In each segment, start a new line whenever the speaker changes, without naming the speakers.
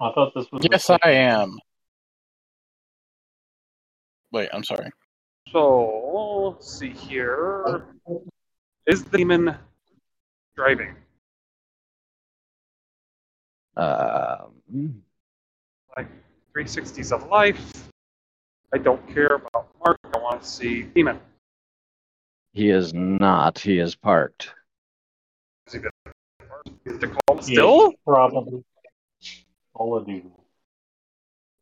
I thought this was.
Yes, I am. Wait, I'm sorry.
So let's see here. Is the demon driving?
Um,
Like 360s of life. I don't care about Mark. I want to see demon.
he is not. He is parked.
Is he good? Is the call
Yeah,
still?
Probably. All of you.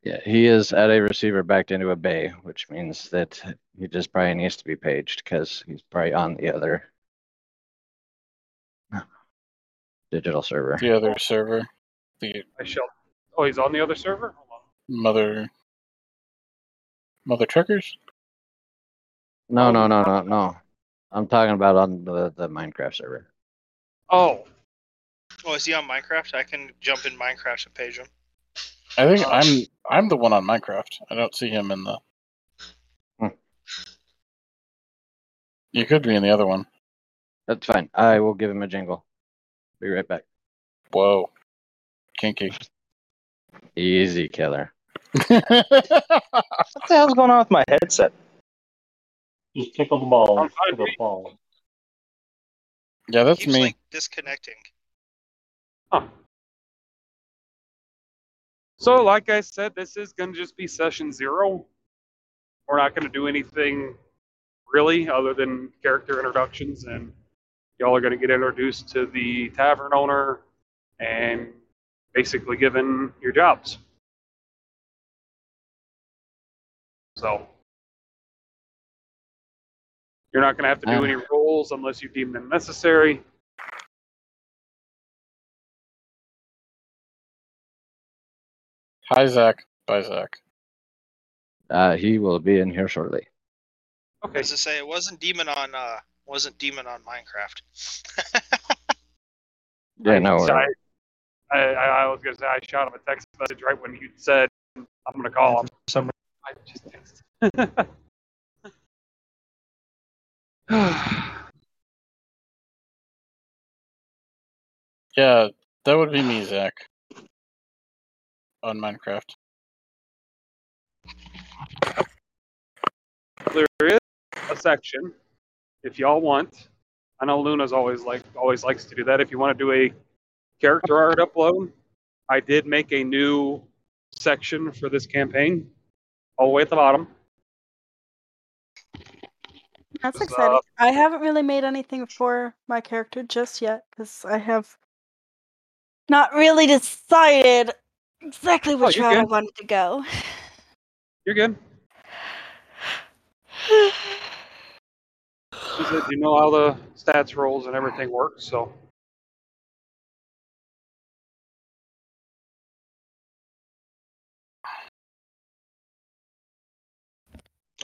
Yeah, he is at a receiver backed into a bay, which means that he just probably needs to be paged because he's probably on the other digital server.
The other server, the
I shall. Oh, he's on the other server. Hold on.
mother, mother truckers.
No, no, no, no, no. I'm talking about on the, the Minecraft server.
Oh,
Oh, is he on Minecraft? I can jump in Minecraft and page him.
I think I'm I'm the one on Minecraft. I don't see him in the.
Hmm.
You could be in the other one.
That's fine. I will give him a jingle. Be right back.
Whoa, kinky.
Easy killer.
What the hell's going on with my headset?
Just tickle the ball
I'm
for
fine,
the
mate.
ball.
yeah, that's
Keeps
me.
like disconnecting.
Huh. So, like I said, this is going to just be session zero. We're not going to do anything really other than character introductions, and y'all are going to get introduced to the tavern owner and basically given your jobs. So, you're not going to have to do any rolls unless you deem them necessary.
Hi Zach. Bye Zach.
Uh, he will be in here shortly.
Okay.
As I say, it wasn't demon on uh wasn't demon on Minecraft.
Yeah, no.
I, I, I, I was gonna say I shot him a text message right when you said I'm gonna call him.
Some
I just texted.
Yeah, that would be me, Zach. On Minecraft.
there is a section if y'all want. I know Luna's always like always likes to do that. If you want to do a character art upload, I did make a new section for this campaign, all the way at the bottom.
That's exciting.
uh,
I haven't really made anything for my character just yet because I have not really decided exactly oh, which
you're
route I wanted to go.
You're good. She said you know how the stats rolls and everything works, so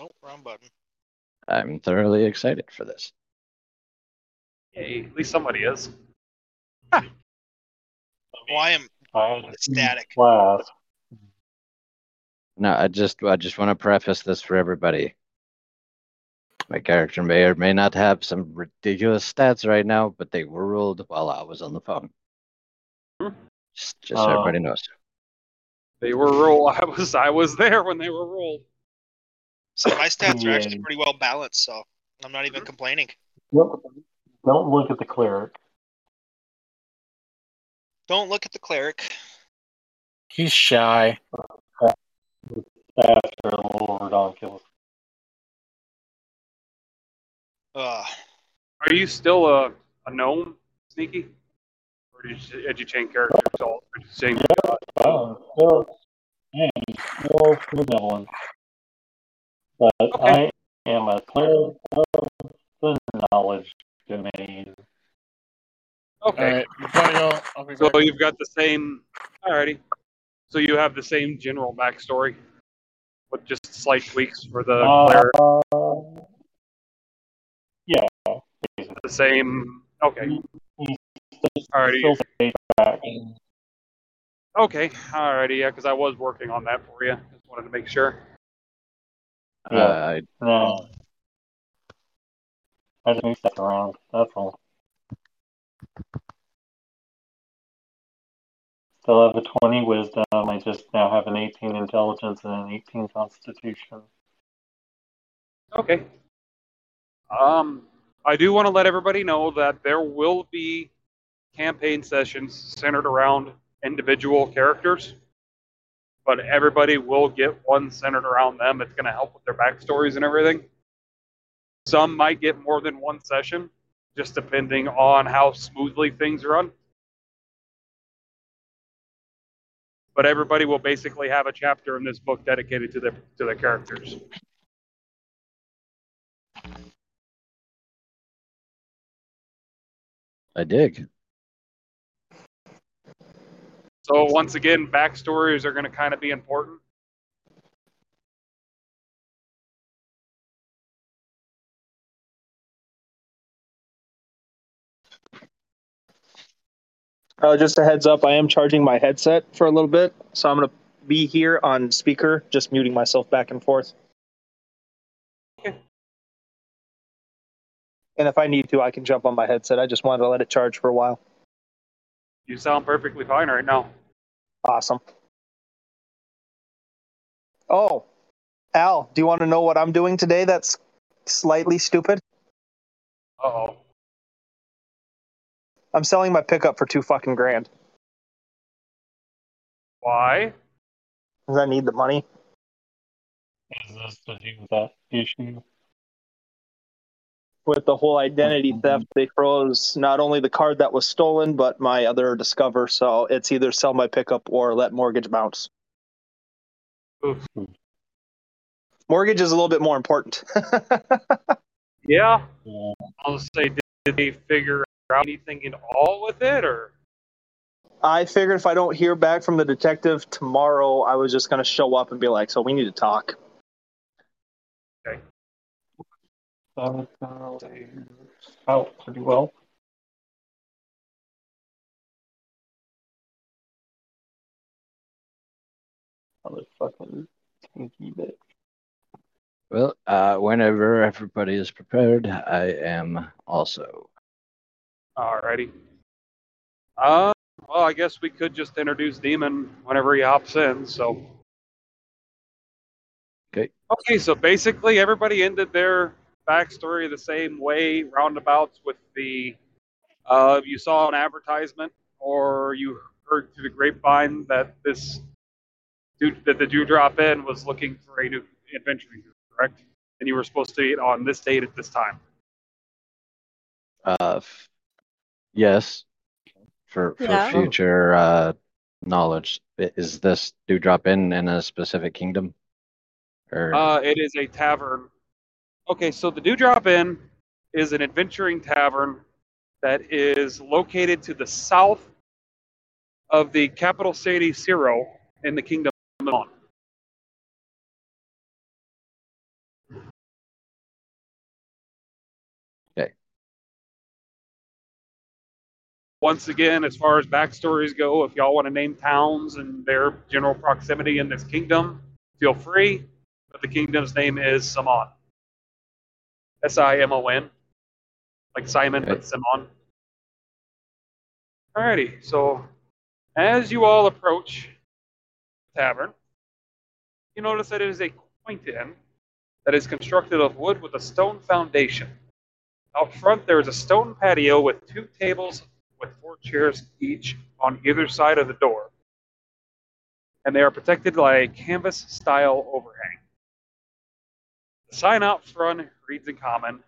Oh, wrong button.
I'm thoroughly excited for this.
yay, at least somebody is.
Well, I am
I had a
ecstatic.
class.
No, I just I just want to preface this for everybody. My character may or may not have some ridiculous stats right now, but they were rolled while I was on the phone.
Hmm.
Just, just so
Oh.
everybody knows.
They were roll. I was I was there when they were rolled.
So my stats are actually pretty well balanced, so I'm not even complaining.
Don't don't look at the cleric.
Don't look at the cleric.
He's shy.
Stats are a little ridiculous.
Ugh.
Are you still a, a gnome, Sneaky? Or did you, did you change characters? Uh, all? Did you change,
Oh, still, yeah, still benevolent. But
Okay.
I am a cleric of the knowledge domain.
Okay.
All right, bye y'all. I'll be
So
back.
you've got the same. Alrighty. So you have the same general backstory, with just slight tweaks for the cleric.
Uh, yeah.
The same. Okay.
He's
Alrighty.
still back.
Okay. Alrighty. Yeah, because I was working on that for you. Just wanted to make sure.
Yeah.
Uh,
No. I just moved stuff around. That's all. Still have a 20 wisdom. I just now have an 18 intelligence and an 18 constitution.
Okay. Um, I do want to let everybody know that there will be campaign sessions centered around individual characters, but everybody will get one centered around them. It's going to help with their backstories and everything. Some might get more than one session, just depending on how smoothly things run. But everybody will basically have a chapter in this book dedicated to their to their characters.
I dig.
So once again, backstories are going to kind of be important.
Uh, just a heads up, I am charging my headset for a little bit, so I'm gonna be here on speaker, just muting myself back and forth.
Okay.
And if I need to, I can jump on my headset. I just wanted to let it charge for a while.
You sound perfectly fine right now.
Awesome. Oh, Al, do you want to know what I'm doing today that's slightly stupid?
Uh oh.
I'm selling my pickup for two fucking grand.
Why?
Because I need the money.
Is this to do with that issue?
With the whole identity
Mhm.
theft, they froze not only the card that was stolen, but my other Discover. So it's either sell my pickup or let mortgage bounce.
Oof.
Mortgage is a little bit more important.
Yeah.
Yeah.
I'll say, did, did they figure out anything at all with it, or?
I figured if I don't hear back from the detective tomorrow, I was just going to show up and be like, so we need to talk.
So it's gonna lay out pretty well. Motherfucking stinky bitch.
Well, uh, whenever everybody is prepared, I am also.
Alrighty. Uh, well, I guess we could just introduce Demon whenever he hops in. So.
Okay.
Okay, so basically everybody ended their backstory the same way, roundabouts with the. Uh, you saw an advertisement, or you heard through the grapevine that this dude that the Dewdrop Inn was looking for a new adventuring group, correct? And you were supposed to be on this date at this time.
Uh, f- yes, for for
Yeah.
future uh, knowledge, I- is this Dewdrop Inn in a specific kingdom? Or
Uh, it is a tavern. Okay, so the Dewdrop Inn is an adventuring tavern that is located to the south of the capital city Ciro in the Kingdom of Milan. Once again, as far as backstories go, if y'all want to name towns and their general proximity in this kingdom, feel free. But the kingdom's name is Simon. S I M O N. Like Simon, but
Okay.
Simon. Alrighty, so as you all approach the tavern, you notice that it is a quaint inn that is constructed of wood with a stone foundation. Out front, there is a stone patio with two tables with four chairs each on either side of the door. And they are protected by a canvas style overhang. The sign out front reads in common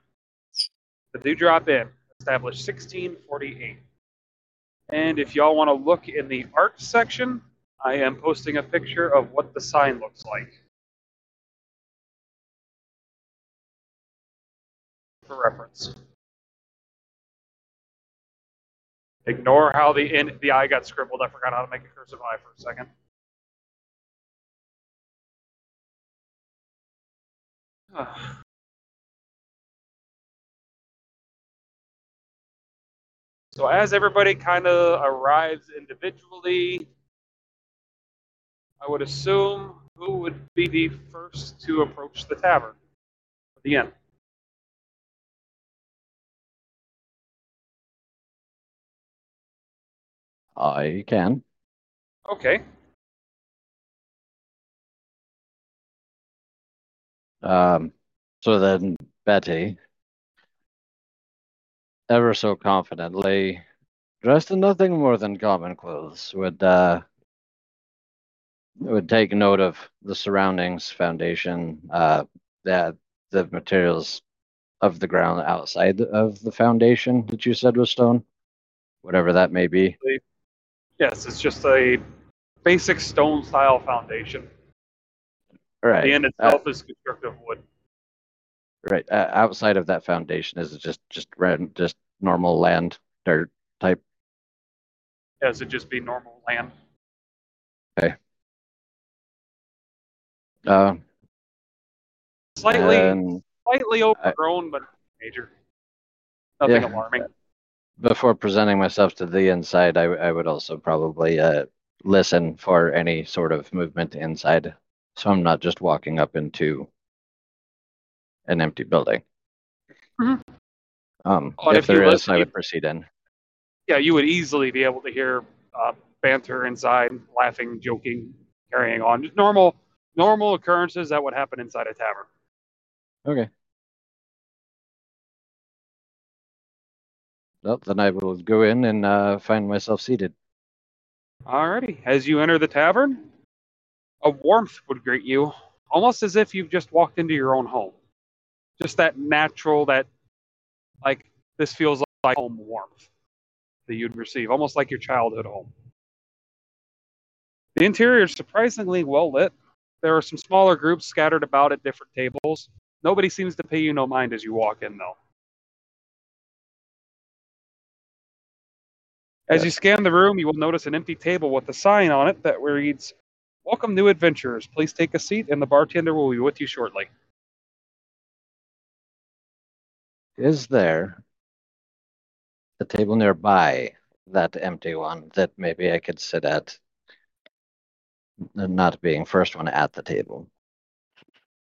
The Dewdrop Inn, established 1648. And if y'all want to look in the art section, I am posting a picture of what the sign looks like. For reference. Ignore how the in, the eye got scribbled. I forgot how to make a cursive eye for a second. So as everybody kind of arrives individually, I would assume who would be the first to approach the tavern, the inn.
I can.
Okay.
Um, so then Betty, ever so confidently, dressed in nothing more than common clothes, would uh would take note of the surroundings, foundation, uh, that the materials of the ground outside of the foundation that you said was stone, whatever that may be.
Yes, it's just a basic stone style foundation.
Right.
The end itself is constructive wood.
Right. Uh, outside of that foundation is it just just just normal land dirt type.
Yes, it'd just be normal land. Okay.
Uh,
Slightly
and
slightly overgrown, but major. Nothing
Yeah.
alarming.
Before presenting myself to the inside, I, I would also probably uh, listen for any sort of movement inside, so I'm not just walking up into an empty building.
Mhm.
Um,
Oh,
if
if
there is,
listen,
I would proceed in.
Yeah, you would easily be able to hear uh, banter inside, laughing, joking, carrying on. Just normal normal occurrences that would happen inside a tavern.
Okay. Well, then I will go in and uh, find myself seated.
Alrighty. As you enter the tavern, a warmth would greet you, almost as if you've just walked into your own home. Just that natural, that like this feels like home warmth that you'd receive, almost like your childhood home. The interior is surprisingly well lit. There are some smaller groups scattered about at different tables. Nobody seems to pay you no mind as you walk in, though. As
Yeah.
you scan the room, you will notice an empty table with a sign on it that reads, Welcome, new adventurers. Please take a seat, and the bartender will be with you shortly.
Is there a table nearby that empty one that maybe I could sit at, not being first one at the table?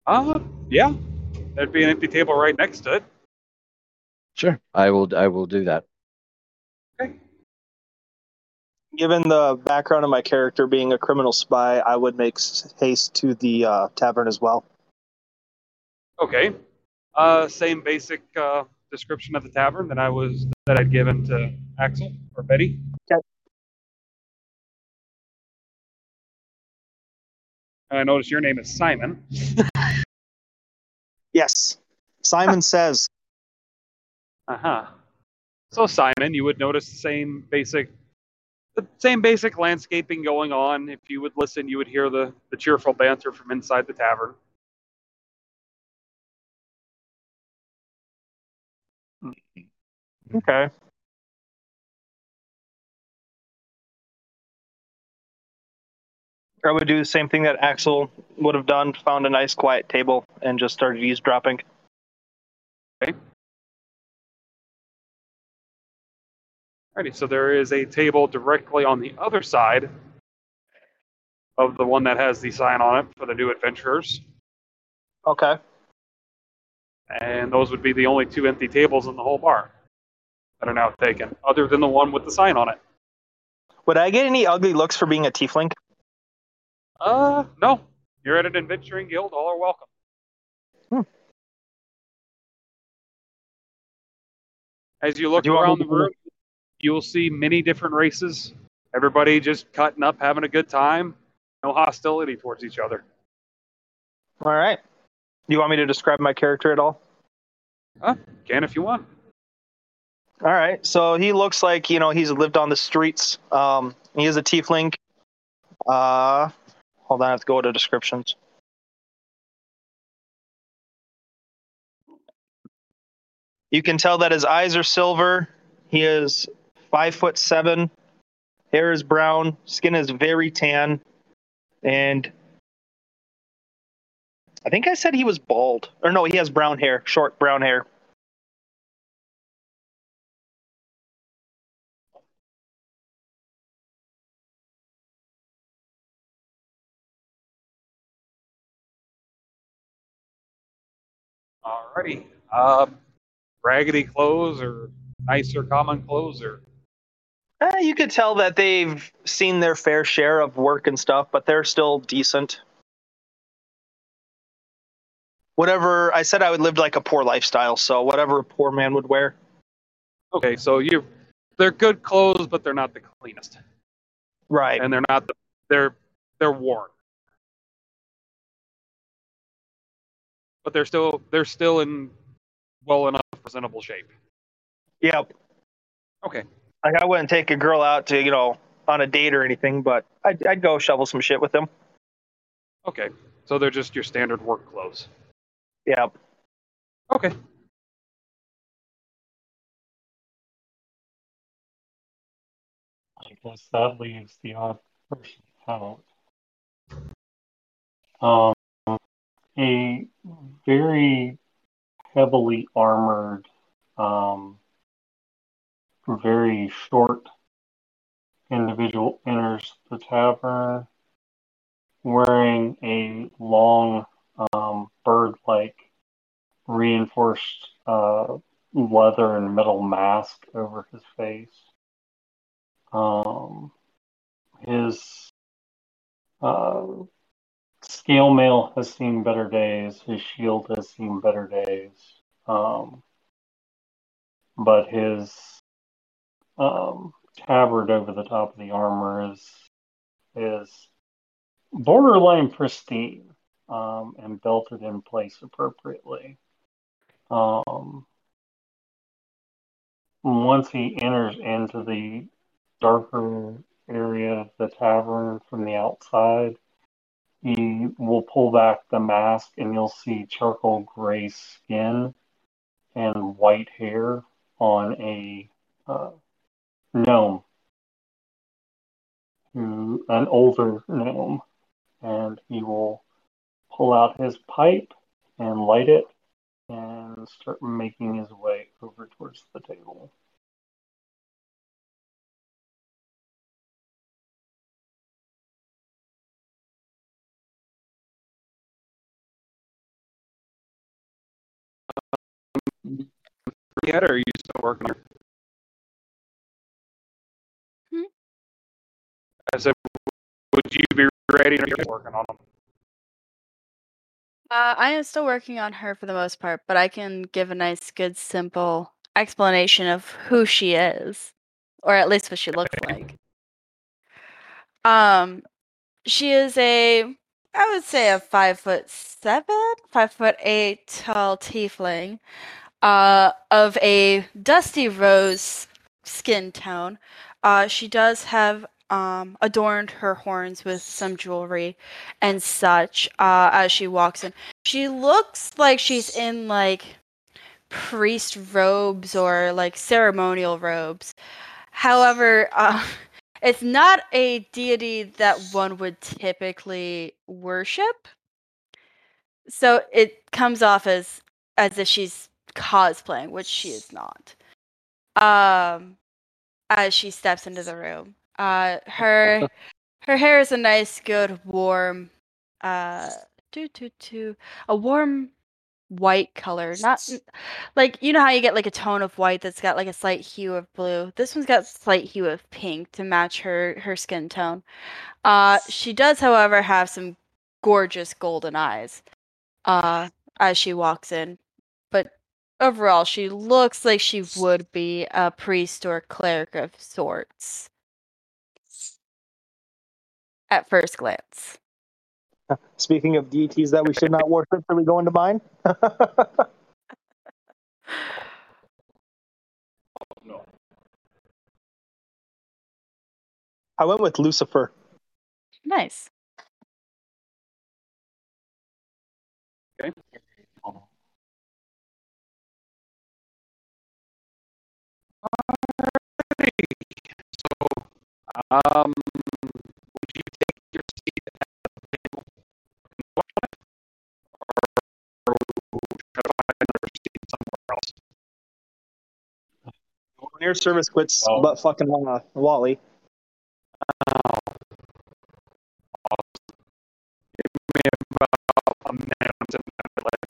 Uh, yeah. There'd be an empty table right next to it.
Sure, I will. I will do that.
Okay.
Given the background of my character being a criminal spy, I would make haste to the uh, tavern as well.
Okay. Uh, same basic uh, description of the tavern that I was that I'd given to Axel or Betty.
Okay.
And I notice your name is Simon.
Yes. Simon says,
Uh huh. So Simon, you would notice the same basic, the same basic landscaping going on. If you would listen, you would hear the the cheerful banter from inside the tavern. Mm-hmm.
okay. I would do the same thing that Axel would have done, found a nice quiet table and just started eavesdropping.
Alrighty, so there is a table directly on the other side of the one that has the sign on it for the new adventurers.
Okay.
And those would be the only two empty tables in the whole bar that are now taken, other than the one with the sign on it.
Would I get any ugly looks for being a tiefling?
Uh, no. You're at an adventuring guild, all are welcome.
Hmm.
As you look
you
around the room, you'll see many different races. Everybody just cutting up, having a good time. No hostility towards each other.
All right. Do you want me to describe my character at all?
Can if you want.
All right. So he looks like you know he's lived on the streets. Um, he is a tiefling. Uh, hold on, I have to go to descriptions. You can tell that his eyes are silver. He is five foot seven. Hair is brown. Skin is very tan, and I think I said he was bald. Or no, he has brown hair, short brown hair.
Alrighty. Um, raggedy clothes or nicer common clothes or
Eh, you could tell that they've seen their fair share of work and stuff, but they're still decent. Whatever I said, I would live like a poor lifestyle, so whatever a poor man would wear.
Okay, so you they're good clothes, but they're not the cleanest,
Right.
and they're not the they're they're worn, but they're still they're still in well enough presentable shape.
Yep.
Okay,
Like I wouldn't take a girl out to you know on a date or anything, but I'd, I'd go shovel some shit with them.
okay, so they're just your standard work clothes.
Yep.
Okay,
I guess that leaves the odd person out. Um, a very heavily armored, um, very short individual enters the tavern wearing a long, um, bird-like reinforced uh, leather and metal mask over his face. Um, his uh, scale mail has seen better days. His shield has seen better days. Um, but his um, tabard over the top of the armor is is borderline pristine um, and belted in place appropriately. Um, once he enters into the darker area of the tavern from the outside, he will pull back the mask and you'll see charcoal gray skin and white hair on a uh, gnome, who an older gnome, and he will pull out his pipe and light it and start making his way over towards the table.
yet, or are you still working I said, would you be ready to get working on them?
Uh, I am still working on her for the most part, but I can give a nice, good, simple explanation of who she is, or at least what she looks like. Um, she is a, I would say, a five foot seven, five foot eight tall tiefling, uh, of a dusty rose skin tone. Uh, she does have um adorned her horns with some jewelry and such uh as she walks in. She looks like she's in like priest robes or like ceremonial robes. However uh it's not a deity that one would typically worship. So it comes off as as if she's cosplaying which she is not um as she steps into the room uh her her hair is a nice good warm uh do do do a warm white color. Not like you know how you get like a tone of white that's got like a slight hue of blue? This one's got slight hue of pink to match her her skin tone. Uh she does however have some gorgeous golden eyes uh as she walks in. But overall she looks like she would be a priest or cleric of sorts at first glance
Speaking of deities that we should not worship, should we go into mine?
No.
I went with Lucifer.
nice
Um, would you take your seat at the table? Or try to find another seat somewhere else?
Near service quits,
Oh.
but fucking uh, Wally.
Give me about a minute. I'm sitting like,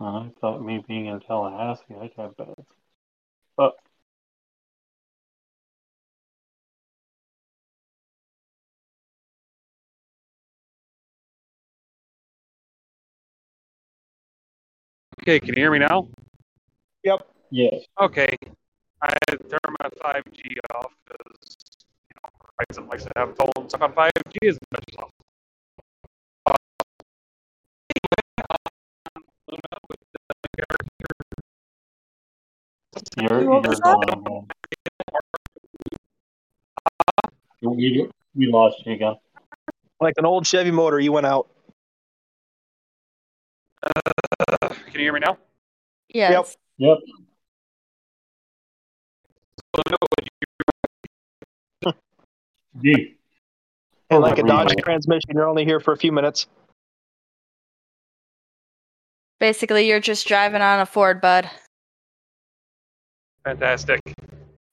I thought me being in Tallahassee, I'd have beds. But
Okay, can you hear me now?
Yep.
yes,
Okay. I had to turn my 5G off because, you know, Verizon likes to have phones stuck on 5G as much as possible. Uh, anyway, Luna with the character.
you're, you're
was
going again. We, we lost you again.
Like an old Chevy motor, you went out.
Uh, can you hear me now?
Yes.
Yep.
Luna, would
D.
Hey, like a Dodge transmission, you're only here for a few minutes.
Basically, you're just driving on a Ford, bud.
Fantastic.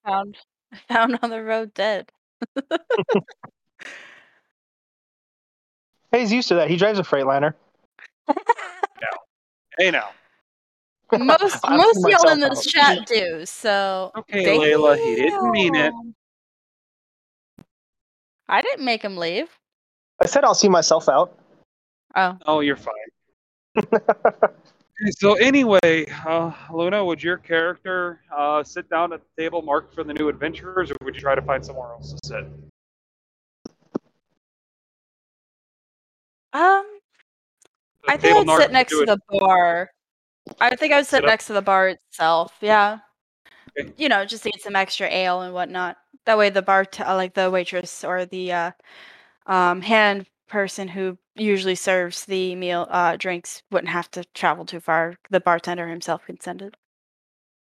Found found on the road dead.
Hey, he's used to that. He drives a Freightliner.
Hey now.
most most y'all in this
out.
chat do. So
Okay, Layla, he didn't mean it.
I didn't make him leave.
I said I'll see myself out.
Oh,
Oh, you're fine. So anyway, uh, Luna, would your character uh, sit down at the table marked for the new adventurers, or would you try to find somewhere else to sit?
um,
The
I think I'd sit next to the bar. I think I would sit
Sit up.
next to the bar itself. Yeah.
Okay.
You know, just to get some extra ale and whatnot. That way, the bar, t- uh, like the waitress or the uh, um, hand person who usually serves the meal uh, drinks wouldn't have to travel too far. The bartender himself can send it.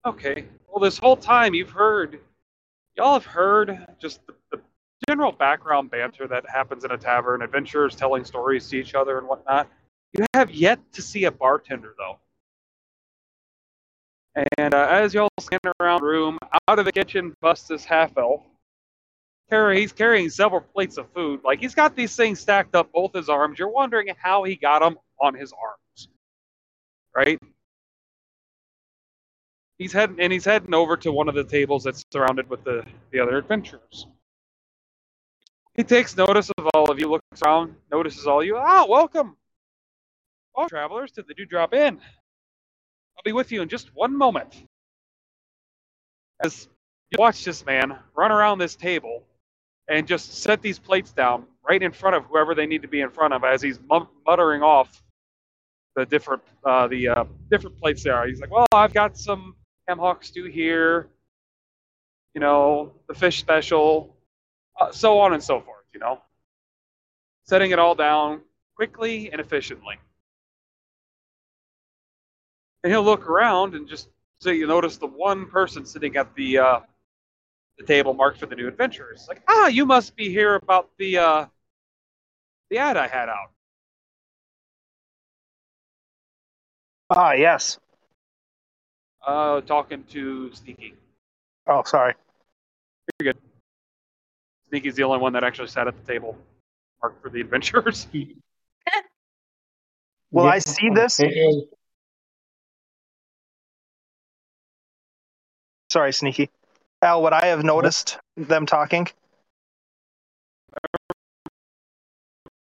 Okay. Well, this whole time you've heard, y'all have heard just the, the general background banter that happens in a tavern, adventurers telling stories to each other and whatnot. You have yet to see a bartender, though. And uh, as y'all stand around the room, out of the kitchen busts this half elf. He's carrying several plates of food. Like he's got these things stacked up both his arms. You're wondering how he got them on his arms, right? He's heading and he's heading over to one of the tables that's surrounded with the the other adventurers. He takes notice of all of you, looks around, notices all you. Ah, welcome, all travelers to the Dewdrop Inn. I'll be with you in just one moment. As you watch this man run around this table and just set these plates down right in front of whoever they need to be in front of, as he's muttering off the different uh, the uh, different plates there. He's like, "Well, I've got some ham hock stew here, you know, the fish special, uh, so on and so forth." You know, setting it all down quickly and efficiently. And he'll look around and just so you notice the one person sitting at the uh, the table marked for the new adventurers. Like, ah, you must be here about the uh, the ad I had out.
Ah, yes.
Uh, talking to Sneaky.
Oh, sorry. Very good.
Sneaky's the only one that actually sat at the table marked for the adventurers.
Will I see this? Sorry, Sneaky. Al, would I have noticed them talking?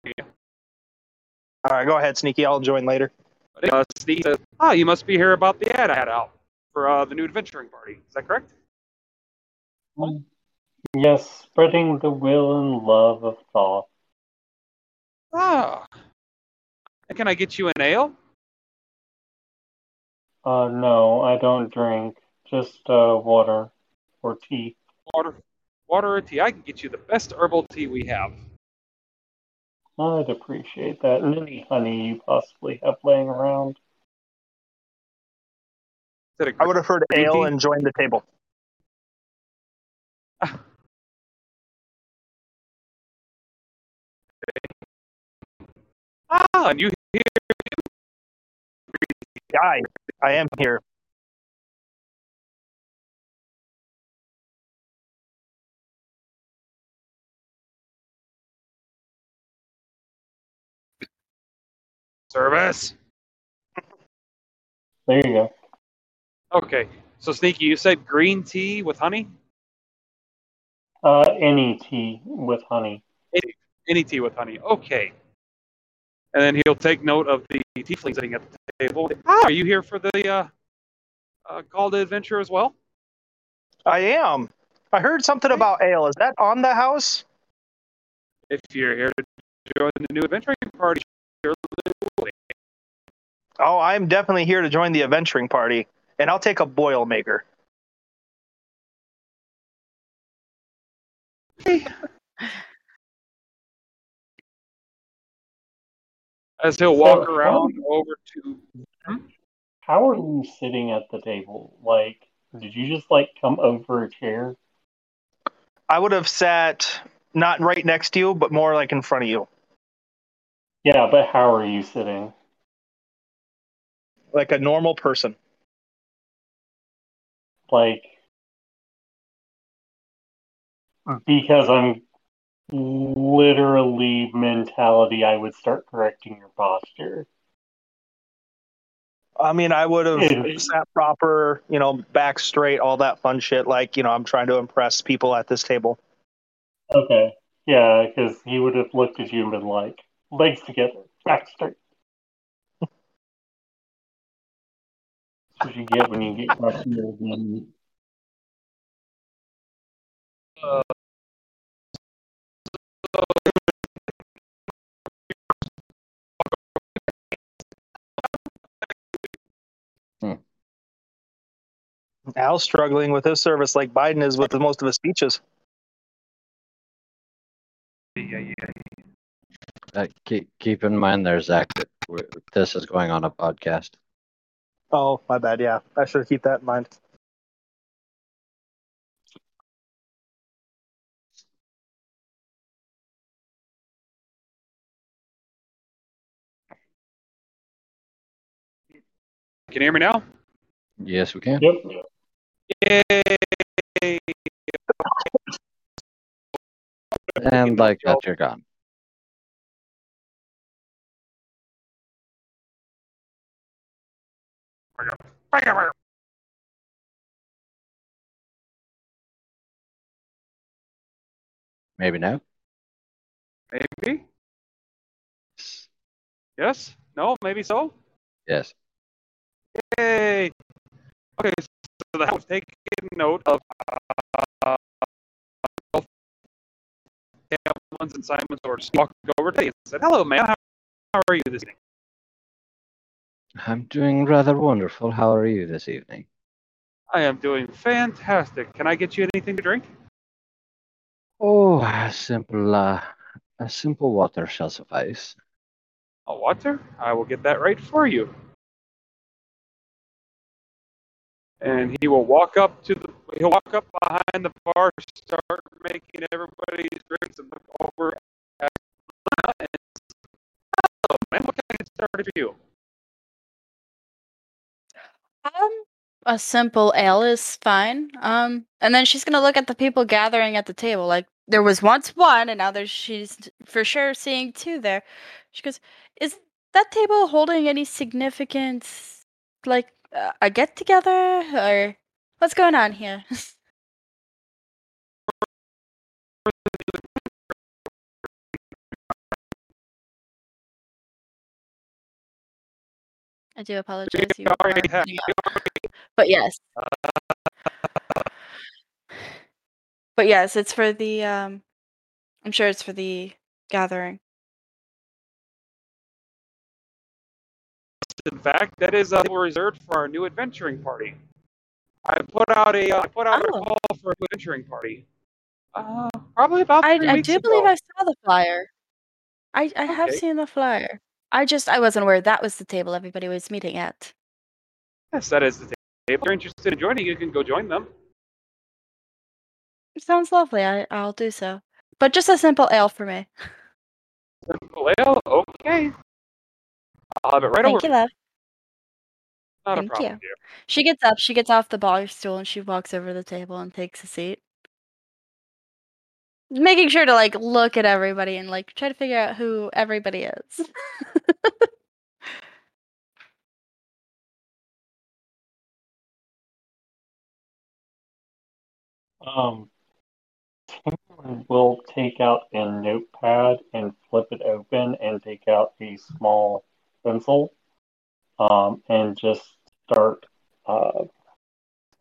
All right, go ahead, Sneaky. I'll join later.
Uh, Sneaky says, ah, you must be here about the ad I had out for uh, the new adventuring party. Is that correct?
Yes, spreading the will and love of thought.
Ah. Can I get you an ale?
Uh, no, I don't drink. Just uh, water or tea.
Water, water or tea? I can get you the best herbal tea we have.
I'd appreciate that. And any honey you possibly have laying around.
Is it a
I would have heard
Green
ale
tea?
and joined the table.
Ah, and you hear
I, I am here.
Service.
there you go.
Okay. So Sneaky, you said green tea with honey?
Uh, any tea with honey.
Any tea with honey. Okay. And then he'll take note of the tiefling sitting at the table. Ah, are you here for the uh, uh, call to adventure as well?
I am. I heard something about ale. Is that on the house?
If you're here to join the new adventuring party, you're
Oh, I'm definitely here to join the adventuring party, and I'll take a boil maker.
as he'll
So,
walk
how-
around over to.
How are you sitting at the table? Like, did you just like come over a chair?
I would have sat not right next to you, but more like in front of you,
Yeah, but how are you sitting?
Like a normal person.
Like, because I'm literally mentality, I would start correcting your posture.
I mean, I would have
Yeah.
sat proper, you know, back straight, all that fun shit. Like, you know, I'm trying to impress people at this table.
Okay. Yeah, because he would have looked at you and been like, legs together, back straight. That's what you get when you get crushed into the
Al's struggling with his service like Biden is with most of his speeches.
Yeah, yeah.
Uh, keep keep in mind, there, Zach. That this is going on a podcast.
Oh, my bad. Yeah, I should keep that in mind.
Can you hear me now?
Yes, we can.
Yep.
Yay!
And like that, you're gone. Maybe now.
Maybe. Yes? No? Maybe so?
Yes.
Yay! Okay, so that was taking note of uh, both Cameron's and Simon's orders. Walked over to you and said, Hello, man. How, how are you this evening?
I'm doing rather wonderful. How are you this evening?
I am doing fantastic. Can I get you anything to drink?
Oh, a simple, uh, a simple water shall suffice.
A water? I will get that right for you. And he will walk up to the he'll walk up behind the bar, start making everybody's drinks and look over at and Hello, man, what can I get started for you?
Um, a simple ale is fine. Um, and then she's gonna look at the people gathering at the table. Like there was once one, and now there's she's for sure seeing two there. She goes, "Is that table holding any significance, like uh, a get together, or what's going on here?" I do apologize. You are
already have-
cutting out. But yes. But yes, it's for the um I'm sure it's for the gathering.
In fact, that is uh, reserved for our new adventuring party. I put out a uh, I put out a
Oh.
call for a new adventuring party. Uh, probably about
I
three
I
weeks
do
ago.
believe I saw the flyer. I I have seen the flyer. I just I wasn't aware that was the table everybody was meeting at.
Yes, that is the table. If you're interested in joining, you can go join them.
It sounds lovely. I I'll do so. But just a simple ale for me.
Simple ale, okay. I'll have it right
Thank
over.
you, love.
Not
Thank
a problem,
you. She gets up, she gets off the bar stool and she walks over to the table and takes a seat making sure to like look at everybody and like try to figure out who everybody is.
um, will take out a notepad and flip it open and take out a small pencil, um, and just start uh,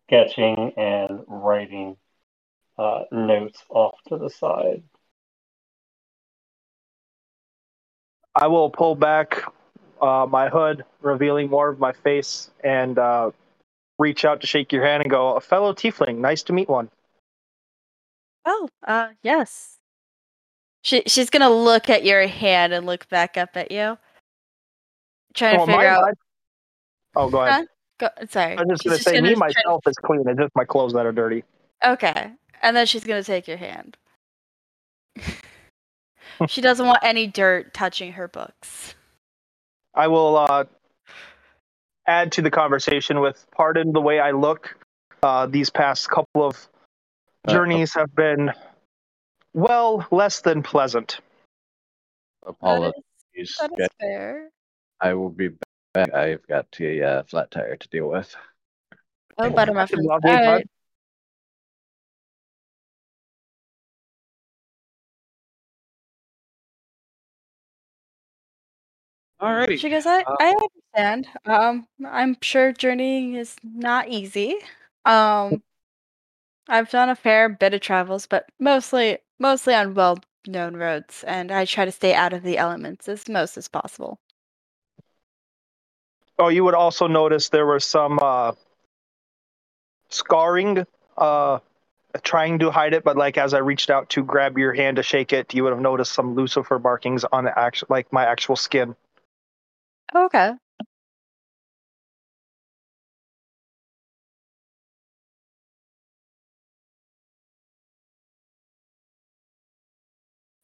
sketching and writing uh, notes off to the side.
I will pull back uh, my hood, revealing more of my face, and uh, reach out to shake your hand and go, "A fellow tiefling, nice to meet one."
Oh, uh, yes. She she's gonna look at your hand and look back up at you, trying
Oh,
to figure out.
my- Oh, go ahead.
Go, sorry.
I'm just
She's
gonna say, me
try-
myself is clean. It's just my clothes that are dirty.
Okay, and then she's gonna take your hand. she doesn't want any dirt touching her books.
I will uh, add to the conversation with, "Pardon the way I look. Uh, these past couple of
Uh,
journeys have been, well, less than pleasant."
Apologies.
is, that is fair.
I will be back. I've got a uh, flat tire to deal with.
Oh, butter
Alrighty.
She goes, I,
Uh,
I understand. Um, I'm sure journeying is not easy. Um, I've done a fair bit of travels, but mostly mostly on well known roads, and I try to stay out of the elements as most as possible.
Oh, you would also notice there was some uh, scarring, uh, trying to hide it, but like as I reached out to grab your hand to shake it, you would have noticed some Lucifer markings on the actual, like my actual skin.
Okay.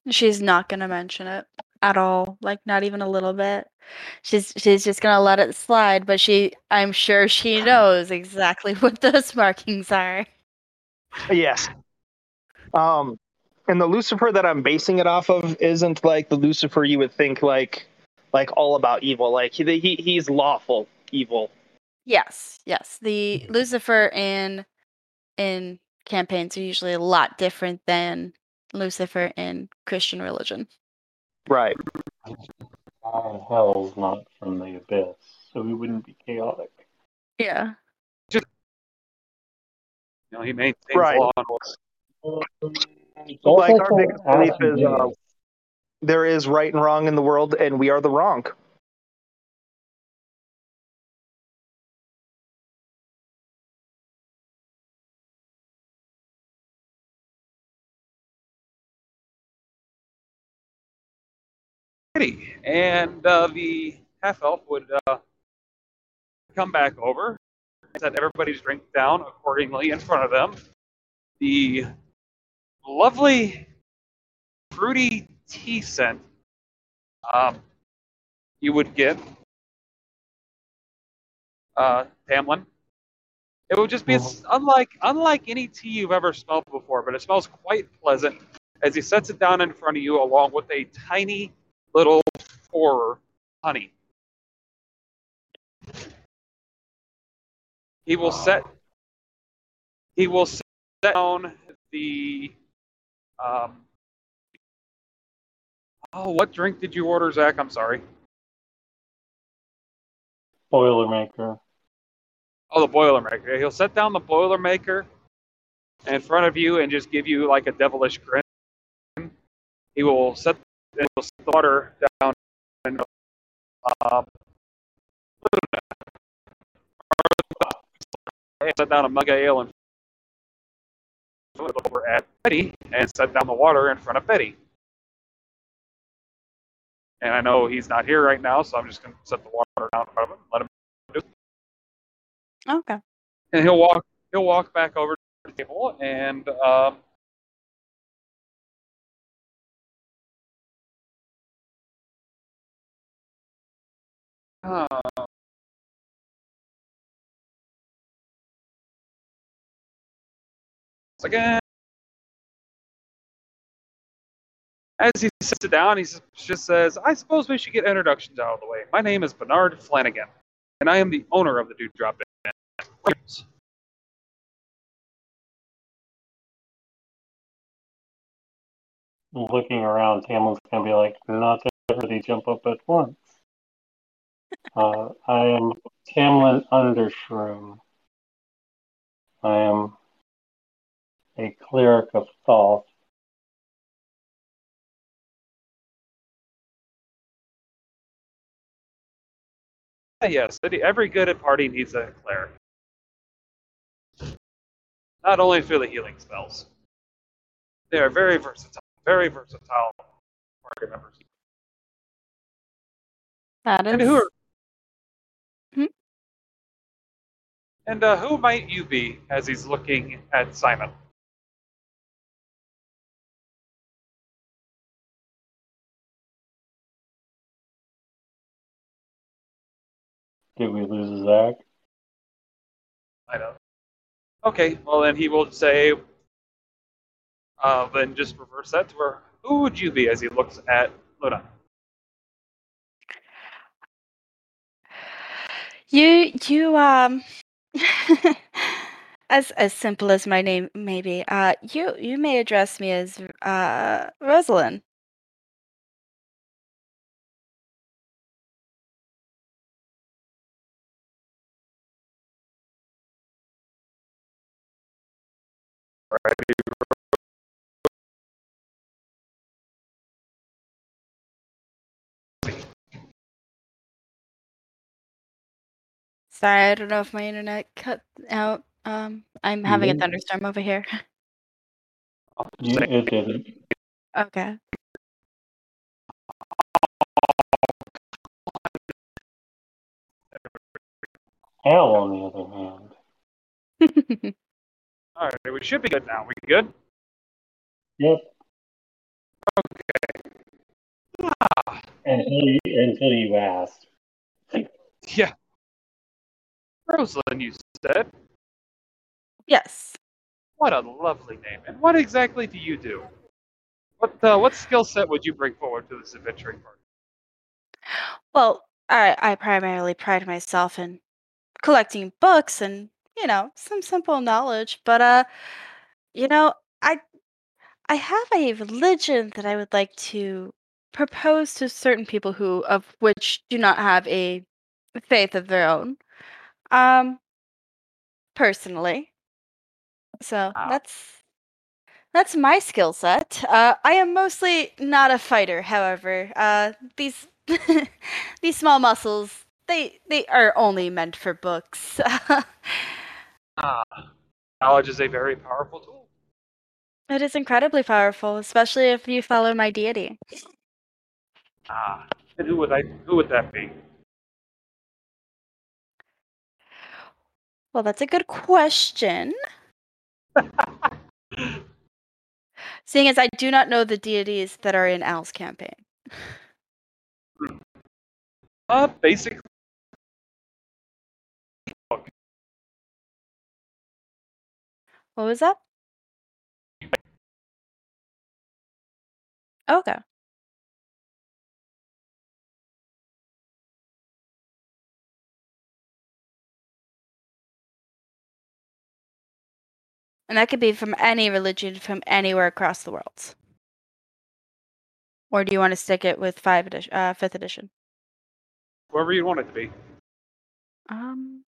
She's not gonna mention it at all, like not even a little bit. She's she's just gonna let it slide, but she I'm sure she knows exactly what those markings are.
Yes. Um, and the Lucifer that I'm basing it off of isn't like the Lucifer you would think like, like all about evil. Like he, he he's lawful evil.
Yes, yes. The Lucifer in in campaigns are usually a lot different than Lucifer in Christian religion.
Right.
Hell's not from the abyss, so he wouldn't be chaotic.
Yeah.
Just, You know, he maintains
Right.
law and order.
Like our biggest belief is, uh,
you-
There is right and wrong in the world, and we are the wrong.
And uh, the half elf would uh, come back over, set everybody's drink down accordingly in front of them. The lovely fruity tea scent um, you would get, uh, Tamlin. It would just be it's unlike unlike any tea you've ever smelled before, but it smells quite pleasant as he sets it down in front of you along with a tiny little for honey. He will set he will set down the um Oh, what drink did you order, Zach? I'm sorry.
Boilermaker.
Oh, the Boilermaker. He'll set down the Boilermaker in front of you and just give you like a devilish grin. He will set, he will set the water down and um, set down a mug of ale and over at Betty and set down the water in front of Betty. And I know he's not here right now, so I'm just going to set the water down in front of him, let him do it.
Okay.
and he'll walk he'll walk back over to the table and um, uh, again as he sits it down he just says i suppose we should get introductions out of the way my name is bernard flanagan and i am the owner of the Dewdrop Inn.
looking around, Tamlin's gonna be like, not everybody jump up at once. Uh, I am Tamlin Undershroom. I am a cleric of Thoth.
Yes, every good at party needs a cleric. Not only for the healing spells. They are very versatile, very versatile party members.
That is.
And who are,
Hmm?
and uh, who might you be as he's looking at Simon?
Did we lose Zach?
I know. Okay, well then he will say, uh, then just reverse that to her. Who would you be as he looks at Luna?
You you um as as simple as my name may be, uh you you may address me as uh Rosalind. Sorry, I don't know if my internet cut out. Um I'm having a thunderstorm over here.
You, it didn't.
Okay.
Hell, on the other hand.
All right, we should be good now. We good?
Yep. Okay.
Ah,
Until you, until you asked.
yeah. Rosalind, you said.
yes.
What a lovely name. And what exactly do you do? What uh, what skill set would you bring forward to this adventuring party?
Well, I I primarily pride myself in collecting books and, you know, some simple knowledge, but uh you know, I I have a religion that I would like to propose to certain people who of which do not have a faith of their own. Um personally. So,
Wow.
that's that's my skill set. Uh, I am mostly not a fighter, however. Uh, these these small muscles, they they are only meant for books.
Ah, knowledge is a very powerful tool.
it is incredibly powerful, especially if you follow my deity.
Ah, and who would I? Who would that be?
Well, that's a good question. Seeing as I do not know the deities that are in Al's campaign.
Uh, basically,
What was that? Okay. And that could be from any religion from anywhere across the world. Or do you want to stick it with five edition, uh, fifth edition?
whoever you want it to be,
Um,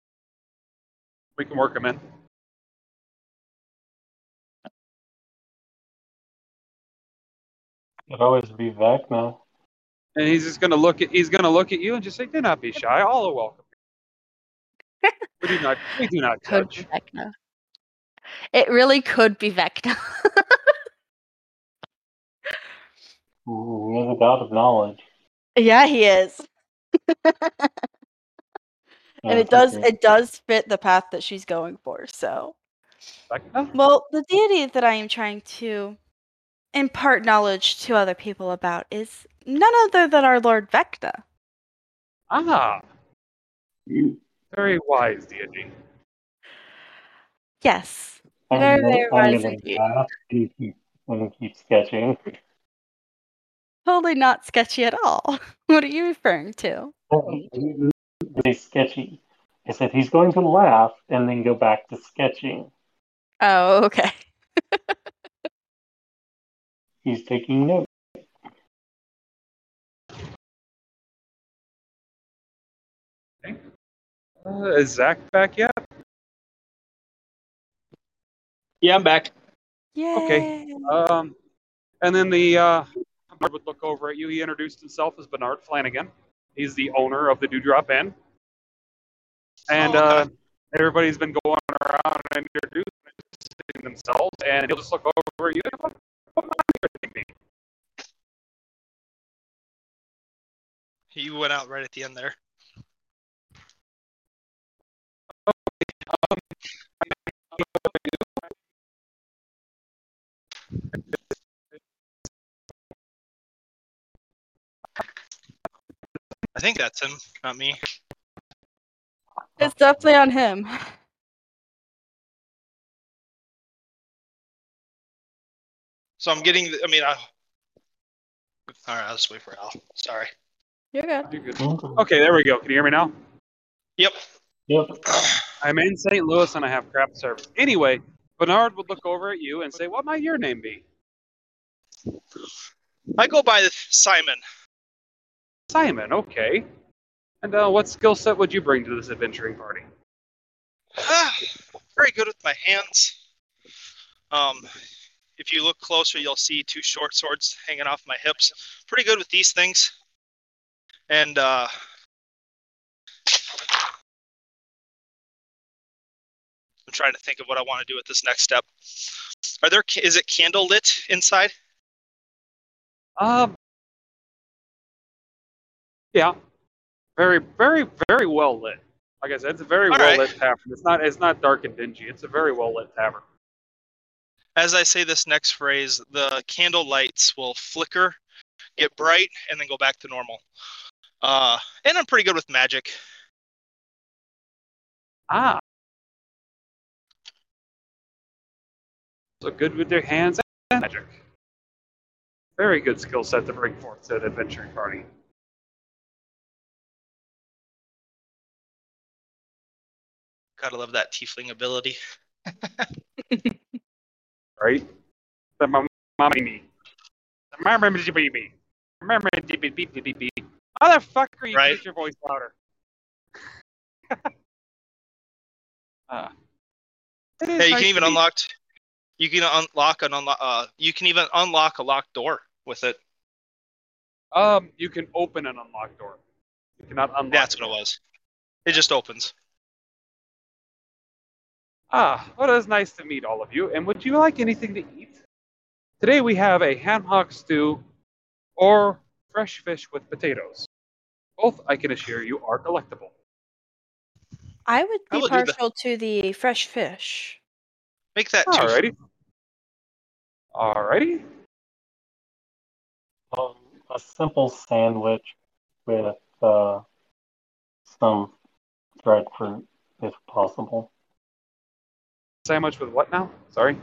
we can work them in.
Could always be Vecna.
And he's just gonna look at he's gonna look at you and just say, "Do not be shy. All are welcome." we do not we do not
could be
judge.
Vecna. It really could be Vecna.
Ooh, he is a god of knowledge.
yeah, he is. and
oh,
it does it does fit the path that she's going for. So,
Vecna?
well, the deity that I am trying to impart knowledge to other people about is none other than our Lord Vecna.
Ah, very wise deity.
Yes.
I'm
Very,
gonna-
very
I'm
wise
gonna
indeed.
laugh and keep, and keep sketching.
Totally not sketchy at all. What are you referring to?
Really sketchy. I said he's going to laugh and then go back to sketching.
Oh, okay.
He's taking notes.
Uh, is Zach back yet?
Yeah, I'm back.
Yeah. Okay.
Um, and then the uh, Bernard would look over at you. He introduced himself as Bernard Flanagan. He's the owner of the Dewdrop Inn. And
Oh, okay.
uh, everybody's been going around and introducing themselves, and he'll just look over at you.
You went out right at the end there. I think that's him, not me.
It's definitely on him.
So I'm getting. the- I mean, I. All right, I'll just wait for Al. Sorry.
You're good.
You're good.
Okay.
Okay, there we go. Can you hear me now?
Yep.
Yep.
I'm in St. Louis and I have crap service. Anyway, Bernard would look over at you and say, What might your name be?
I go by Simon.
Simon, okay. And uh, what skill set would you bring to this adventuring party?
Ah, very good with my hands. Um, if you look closer, you'll see two short swords hanging off my hips. Pretty good with these things. And uh, I'm trying to think of what I want to do with this next step. Are there? Is it candle lit inside?
Um, yeah, very, very, very well lit. Like I said, it's a very
All
well
right.
lit tavern. It's not, it's not dark and dingy. It's a very well lit tavern.
As I say this next phrase, the candle lights will flicker, get bright, and then go back to normal. Uh, and I'm pretty good with magic.
Ah, so good with their hands and magic. Very good skill set to bring forth to an adventuring party.
Gotta love that tiefling ability.
right? The mom- mommy me. The mama me. Remember beep beep beep beep beep. Motherfucker, you
Right.
your voice louder. uh, it
Hey, you can even unlock. You can unlock an unlock. Uh, you can even unlock a locked door with it.
Um, you can open an unlocked door. You cannot unlock.
That's what it was. It just opens.
Ah, well, it is nice to meet all of you. And would you like anything to eat? Today we have a ham hock stew or fresh fish with potatoes. Both, I can assure you, are delectable.
I would
I
be
will do that.
partial to the fresh fish.
Make that two.
Alrighty. Alrighty.
Um, a simple sandwich with uh, some dried fruit, if possible.
Sandwich with what now? Sorry.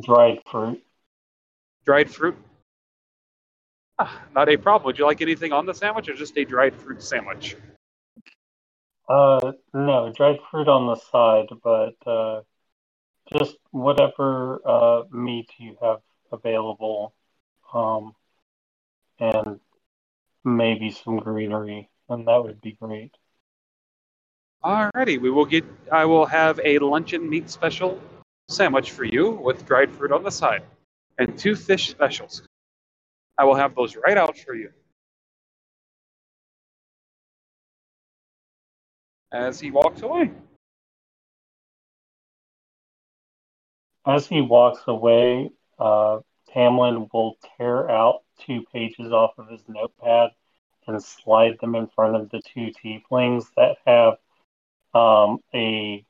Dried fruit.
Dried fruit. Ah, not a problem. Would you like anything on the sandwich or just a dried fruit sandwich?
Uh, no, dried fruit on the side, but uh, just whatever uh, meat you have available, um, and maybe some greenery, and that would be great.
Alrighty, we will get. I will have a luncheon meat special sandwich for you with dried fruit on the side, and two fish specials. I will have those right out for you. As he walks away.
As he walks away, uh, Tamlin will tear out two pages off of his notepad and slide them in front of the two tieflings that have um, a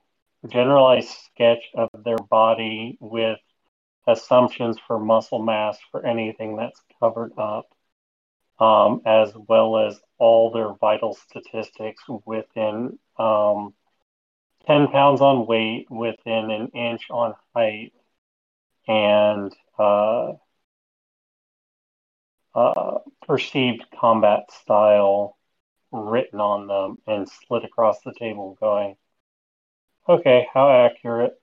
generalized sketch of their body with assumptions for muscle mass for anything that's covered up, um, as well as all their vital statistics within um, 10 pounds on weight, within an inch on height, and uh, uh, perceived combat style written on them and slid across the table, going, okay, how accurate?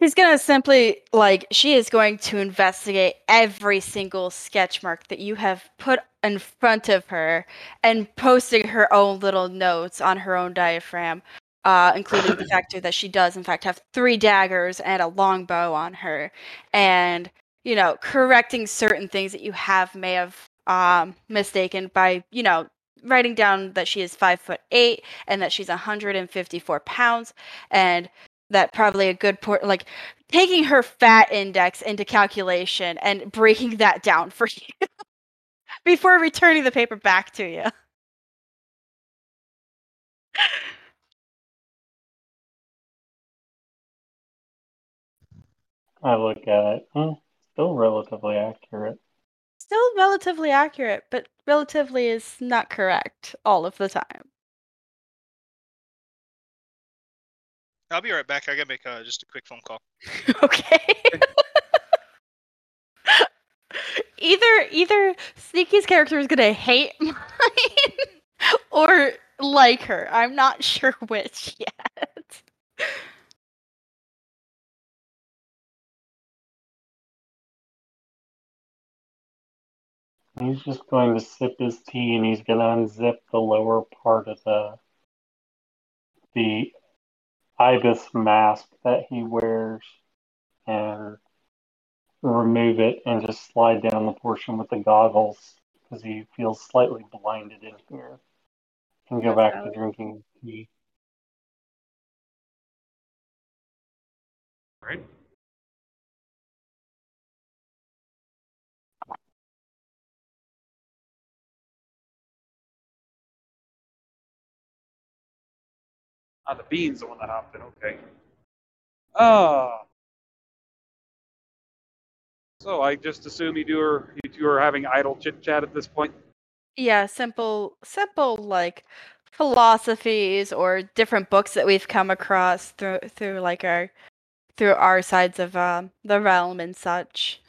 He's gonna simply like she is going to investigate every single sketch mark that you have put in front of her and posting her own little notes on her own diaphragm, uh, including the fact that she does in fact have three daggers and a longbow on her, and you know correcting certain things that you have may have um, mistaken by you know writing down that she is five foot eight and that she's 154 pounds and that probably a good port like taking her fat index into calculation and breaking that down for you before returning the paper back to you.
I look at it. Still relatively accurate.
Still relatively accurate, but relatively is not correct all of the time.
I'll be right back. I gotta make uh, just a quick phone call.
okay. either either Sneaky's character is gonna hate mine or like her. I'm not sure which yet.
He's just going to sip his tea and he's going to unzip the lower part of the the ibis mask that he wears and remove it and just slide down the portion with the goggles because he feels slightly blinded in here and go back to drinking tea.
Right? Ah, the bean's the one that hopped in. Okay. Ah. So I just assume you two are you two are having idle chit chat at this point.
Yeah, simple simple like philosophies or different books that we've come across through through like our through our sides of um, the realm and such.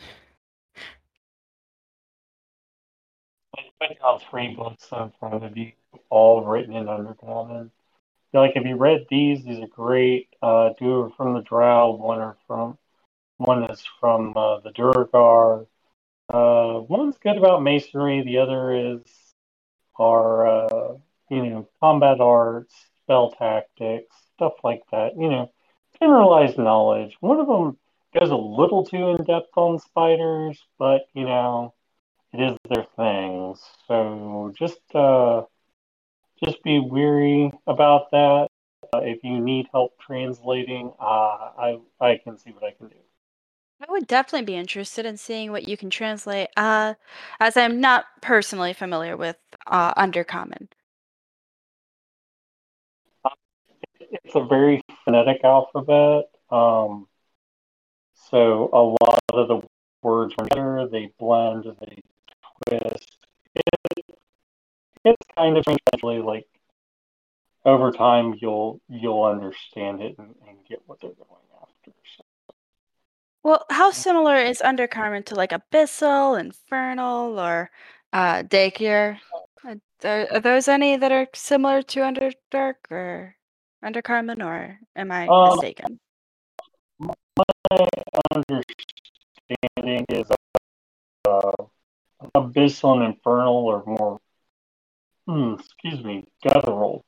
I put out three books in front of you, all written in Undercommon. Like if you read these, these are great. Uh, two are from the Drow, one are from one is from uh, the Duergar. Uh, one's good about masonry, the other is our uh, you know combat arts, spell tactics, stuff like that. You know, generalized knowledge. One of them goes a little too in depth on spiders, but you know, it is their thing. So just uh, just be weary about that. Uh, if you need help translating, uh, I I can see what I can do.
I would definitely be interested in seeing what you can translate. Uh, as I'm not personally familiar with uh, Undercommon.
It's a very phonetic alphabet. Um, so a lot of the words are together, they blend, they twist. It, it's kind of essentially like over time you'll you'll understand it and, and get what they're going after. So,
Well, how similar is Undercommon to like Abyssal, Infernal, or uh? Uh, Are, are those any that are similar to Underdark or Undercommon, or am I
Um,
mistaken?
my understanding is uh, abyssal and infernal are more, hmm, excuse me, guttural.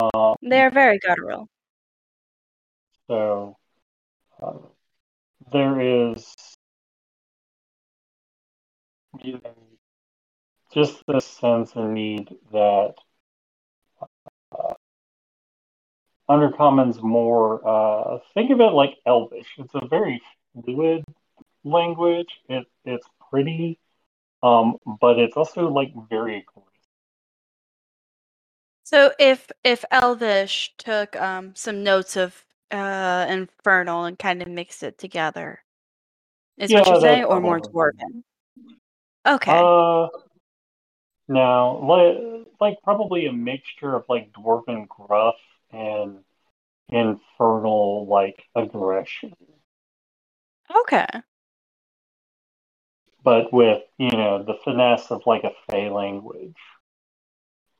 Um,
They're very guttural.
So uh, there is just this sense and need that uh, Undercommon's more, uh, think of it like Elvish. It's a very fluid language. It, it's pretty, um, but it's also like very aggressive.
So if if Elvish took um some notes of uh Infernal and kind of mixed it together, is what
Yeah,
you're saying, or more Dwarven? Okay.
Uh, now, like, like probably a mixture of like dwarven gruff and infernal like aggression,
okay.
but with you know the finesse of like a Fey language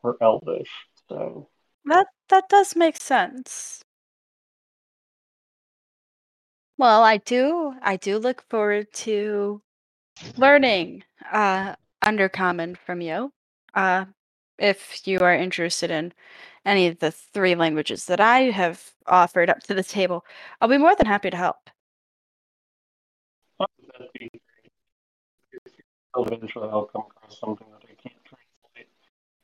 or Elvish. So
That that does make sense. Well, I do. I do look forward to learning uh, Undercommon from you. Uh, if you are interested in any of the three languages that I have offered up to the table, I'll be more than happy to help.
That'd be great. Eventually, I'll come across something that I can't translate.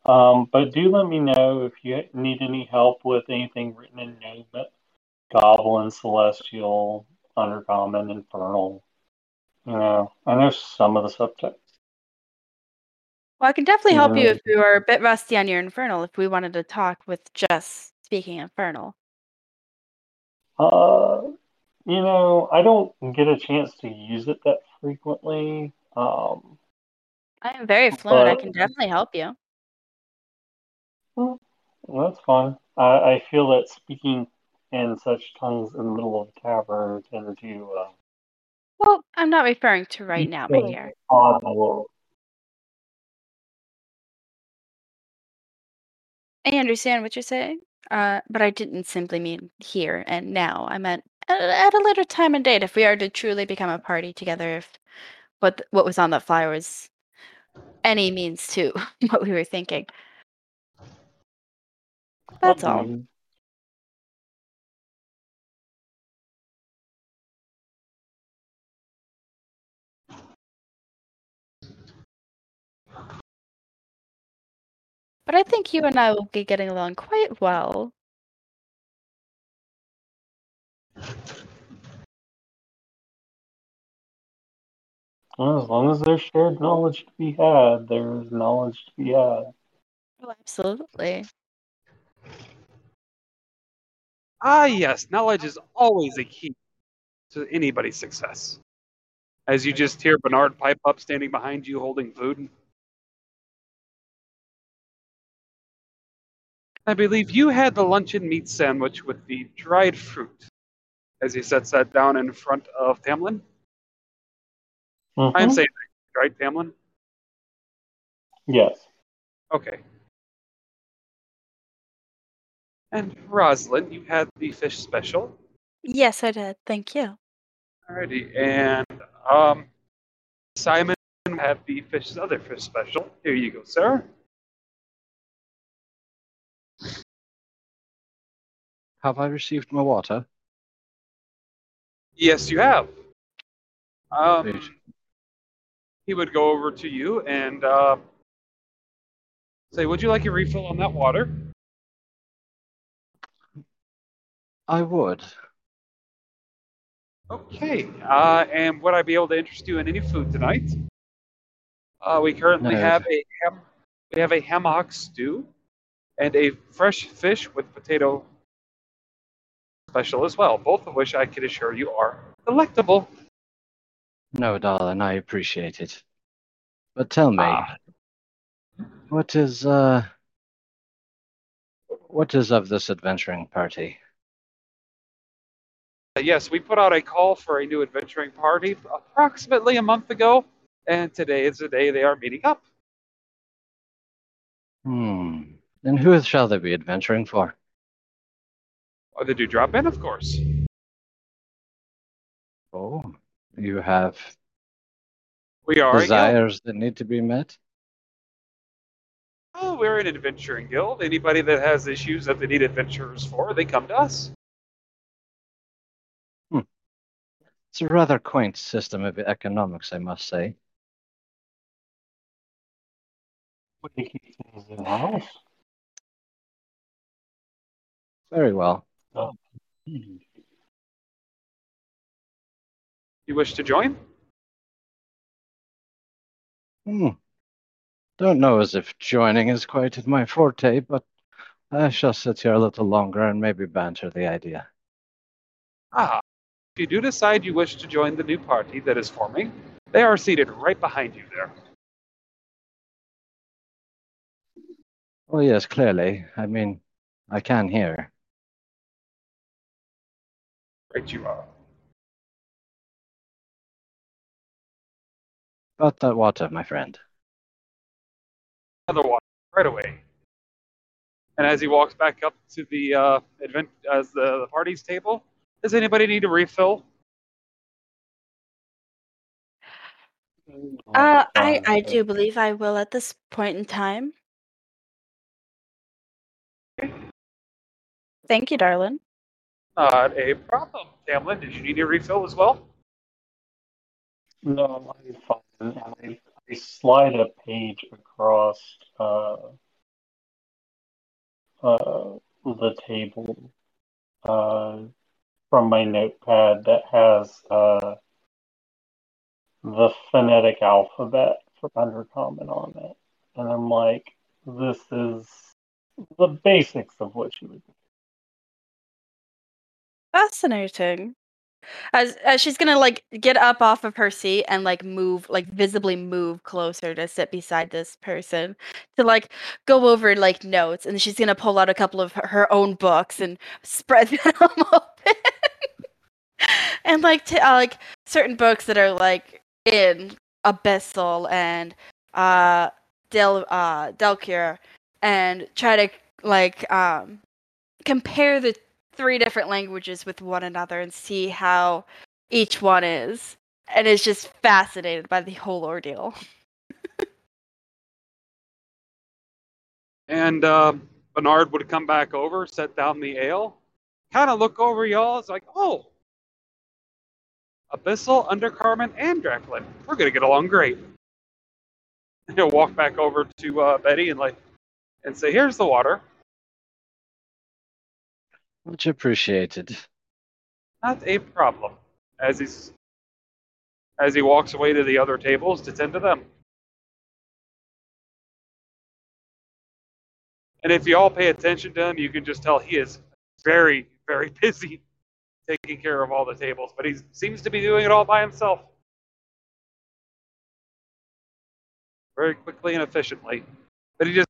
Um, but do let me know if you need any help with anything written in Name, Goblin, Celestial, Undercommon, Infernal. You know, I know some of the subjects.
Well, I can definitely help you
Yeah.
if you are a bit rusty on your Infernal, if we wanted to talk with just speaking Infernal.
Uh, you know, I don't get a chance to use it that frequently. Um,
I am very fluent. I can definitely help you.
Well, that's fine. I, I feel that speaking in such tongues in the middle of a tavern tend to uh,
Well, I'm not referring to right now, my dear. I understand what you're saying, uh, but I didn't simply mean here and now. I meant at, at a later time and date, if we are to truly become a party together, if what what was on that flyer was any means to what we were thinking. That's all.
Mhm.
But I think you and I will be getting along quite well.
Well, as long as there's shared knowledge to be had, there's knowledge to be had.
Oh, absolutely.
Ah, yes, knowledge is always a key to anybody's success. As you just hear Bernard pipe up standing behind you holding food. I believe you had the luncheon meat sandwich with the dried fruit. As he sets that down in front of Tamlin. I am
Mhm.
saying right, Tamlin?
Yes.
Okay. And Rosalind, you had the fish special.
Yes, I did. Thank you.
Alrighty, and um, Simon had the fish, other fish special. Here you go, sir.
Have I received my water?
Yes, you have. Um, he would go over to you and uh, say, "Would you like a refill on that water?"
I would.
Okay. Uh, and would I be able to interest you in any food tonight? Uh, we currently
No.
have a ham, we have a hammock stew and a fresh fish with potato special as well. Both of which I can assure you are delectable.
No, darling, I appreciate it. But tell me,
Ah.
what is uh what is of this adventuring party?
Yes, we put out a call for a new adventuring party approximately a month ago, and today is the day they are meeting up.
Hmm. And who shall they be adventuring for?
Oh, the Dewdrop Inn, of course.
Oh, you have
We are
desires that need to be met?
Oh, we're an adventuring guild. Anybody that has issues that they need adventurers for, they come to us.
It's a rather quaint system of economics, I must say.
Would you keep things in house?
Very well.
Hmm.
You wish to join?
Hmm. Don't know as if joining is quite in my forte, but I shall sit here a little longer and maybe banter the idea.
Ah, if you do decide you wish to join the new party that is forming, they are seated right behind you there.
Oh, yes, clearly. I mean, I can hear.
Right you are.
About that water, my friend.
Another one, right away. And as he walks back up to the uh, advent as the, the party's table, does anybody need a refill?
Uh,
oh,
I,
I
do believe I will at this point in time. Thank you, darling.
Not a problem. Tamlin, did you need a refill as well?
No, I'm fine. I, I slide a page across uh, uh, the table uh, from my notepad that has uh, the phonetic alphabet for Undercommon on it. And I'm like, this is the basics of what you would do.
Fascinating. As as she's gonna like get up off of her seat and like move, like visibly move closer to sit beside this person to like go over like notes, and she's gonna pull out a couple of her own books and spread them open, and like t- uh, like certain books that are like in Abyssal and uh Del uh Delcure, and try to like um compare the three different languages with one another and see how each one is and is just fascinated by the whole ordeal
And uh, Bernard would come back over, set down the ale, kind of look over y'all. It's like, oh, Abyssal, Undercommon, and Draklin. We're gonna get along great. He'll walk back over to uh, Betty and like, and say, "Here's the water."
Much appreciated.
Not a problem. As he's as he walks away to the other tables to tend to them. And if you all pay attention to him, you can just tell he is very, very busy taking care of all the tables, but he seems to be doing it all by himself. Very quickly and efficiently. But he just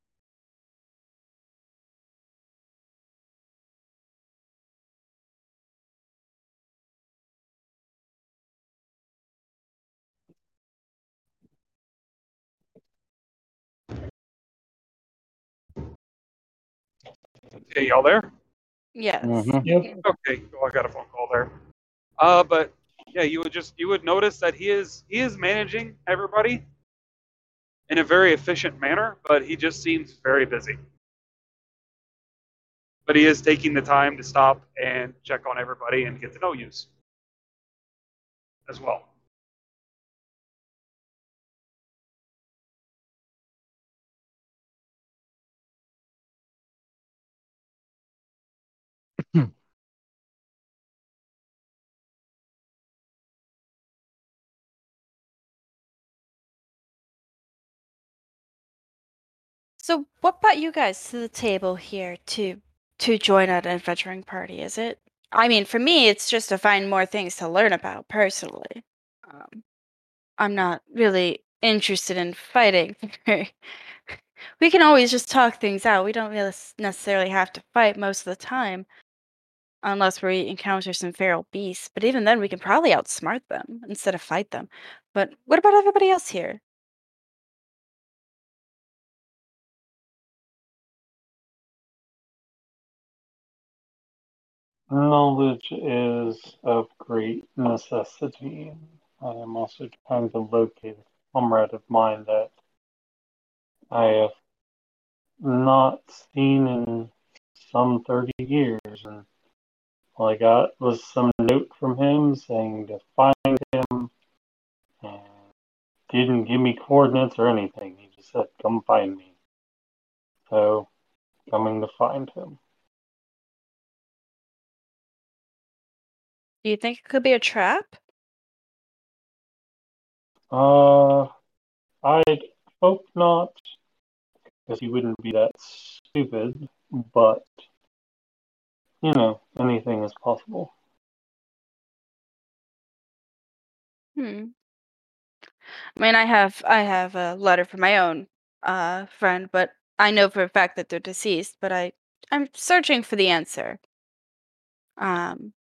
Okay, y'all there?
Yes
Mhm.
Yep.
Okay, well, I got a phone call there. Uh, but yeah, you would just you would notice that he is he is managing everybody in a very efficient manner, but he just seems very busy. But he is taking the time to stop and check on everybody and get to know you as well.
So what brought you guys to the table here to to join an adventuring party? Is it i mean for me it's just to find more things to learn about personally. Um, i'm not really interested in fighting. We can always just talk things out. We don't really necessarily have to fight most of the time unless we encounter some feral beasts but even then we can probably outsmart them instead of fight them. But what about everybody else here
Knowledge is of great necessity. I am also trying to locate a comrade of mine that I have not seen in some 30 years. And all I got was some note from him saying to find him and didn't give me coordinates or anything. He just said, come find me. So, coming to find him.
Do you think it could be a trap
Uh, I'd hope not, because he wouldn't be that stupid, but, you know, anything is possible.
Hmm. I mean, I have I have a letter from my own uh friend, but I know for a fact that they're deceased. But I I'm searching for the answer. Um,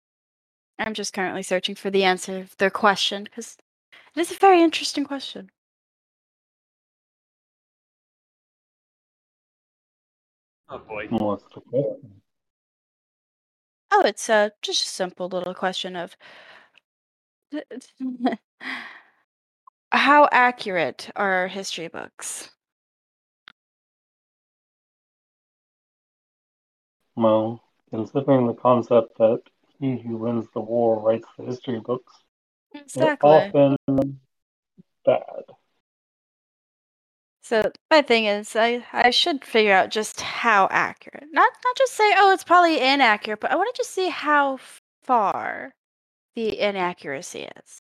I'm just currently searching for the answer of their question because it is a very interesting question.
Oh boy.
What's the question?
Oh, it's uh just a simple little question of how accurate are our history books?
Well, considering the concept that he who wins the war writes the history books, they're often bad.
So my thing is, I I should figure out just how accurate. Not not just say, oh, it's probably inaccurate, but I want to just see how far the inaccuracy is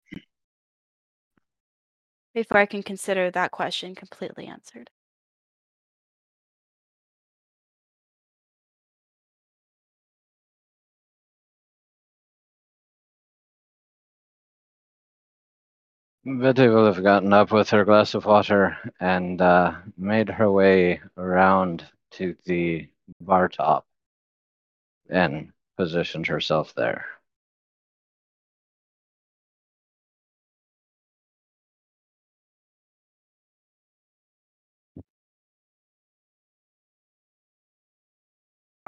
before I can consider that question completely answered.
Betty will have gotten up with her glass of water and uh, made her way around to the bar top and positioned herself there.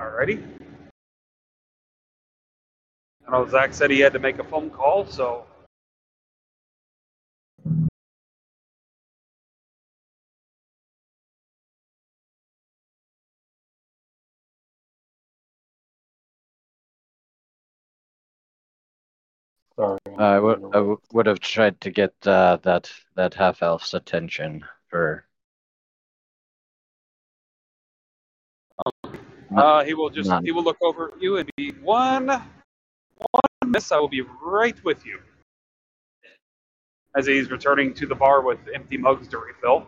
Alrighty. I know Zach said he had to make a phone call, so
Sorry.
I would I w- would have tried to get uh, that that half elf's attention for.
uh, he will just
None.
he will look over at you and be one one miss. I will be right with you. As he's returning to the bar with empty mugs to refill.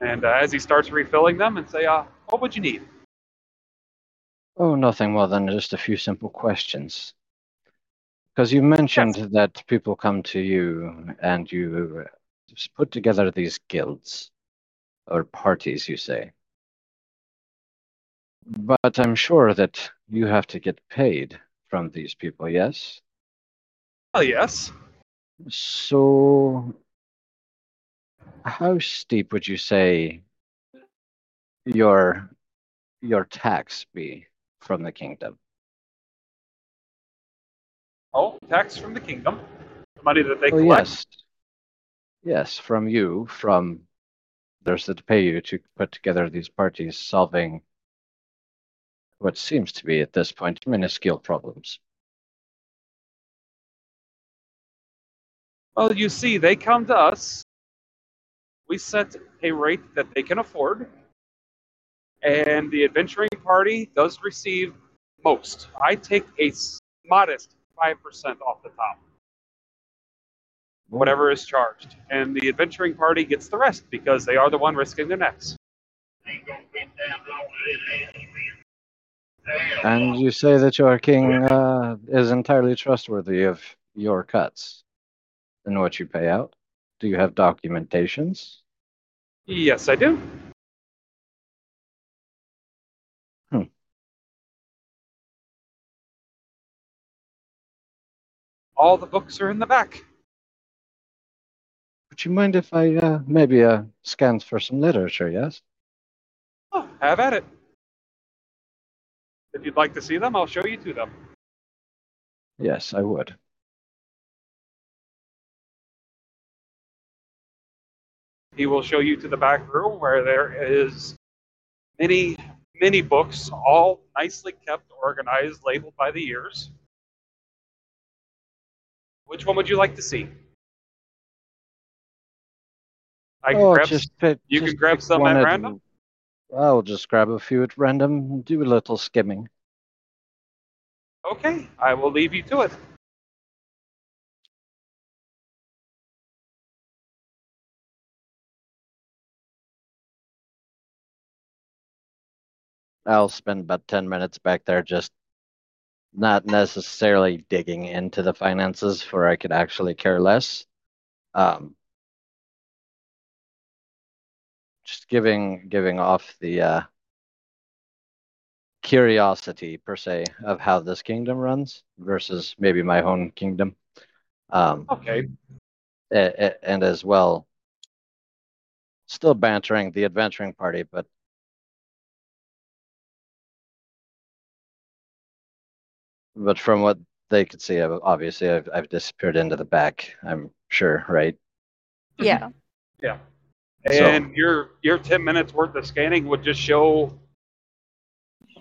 And uh, as he starts refilling them, and say, uh, "What would you need?"
Oh, nothing more than just a few simple questions. Because you mentioned that people come to you and you put together these guilds or parties, you say. But I'm sure that you have to get paid from these people, yes?
Oh yes.
So, how steep would you say your your tax be from the kingdom?
Oh, tax from the kingdom, the money that they
Oh,
collect.
yes. Yes, from you, from there's that pay you to put together these parties solving what seems to be at this point minuscule problems.
Well, you see, they come to us. We set a rate that they can afford, and the adventuring party does receive most. I take a modest five percent off the top, whatever is charged, and the adventuring party gets the rest because they are the one risking their necks.
And you say that your king uh, is entirely trustworthy of your cuts and what you pay out? Do you have documentations?
Yes, I do. All the books are in the back.
Would you mind if I uh, maybe uh, scans for some literature, yes?
Oh, have at it. If you'd like to see them, I'll show you to them.
Yes, I would.
He will show you to the back room where there is many, many books, all nicely kept, organized, labeled by the years. Which one would you like to see? I can
oh,
grab,
just pick,
you
just
can grab some at random.
I'll just grab a few at random, and do a little skimming.
Okay, I will leave you to it.
I'll spend about 10 minutes back there just not necessarily digging into the finances for I could actually care less. Um, just giving giving off the uh, curiosity per se of how this kingdom runs versus maybe my own kingdom. Um,
Okay.
and as well, still bantering the adventuring party, but but from what they could see. I've- Obviously, I've I've disappeared into the back. I'm sure, right?
Yeah.
Yeah.
So-
And your your ten minutes worth of scanning would just show,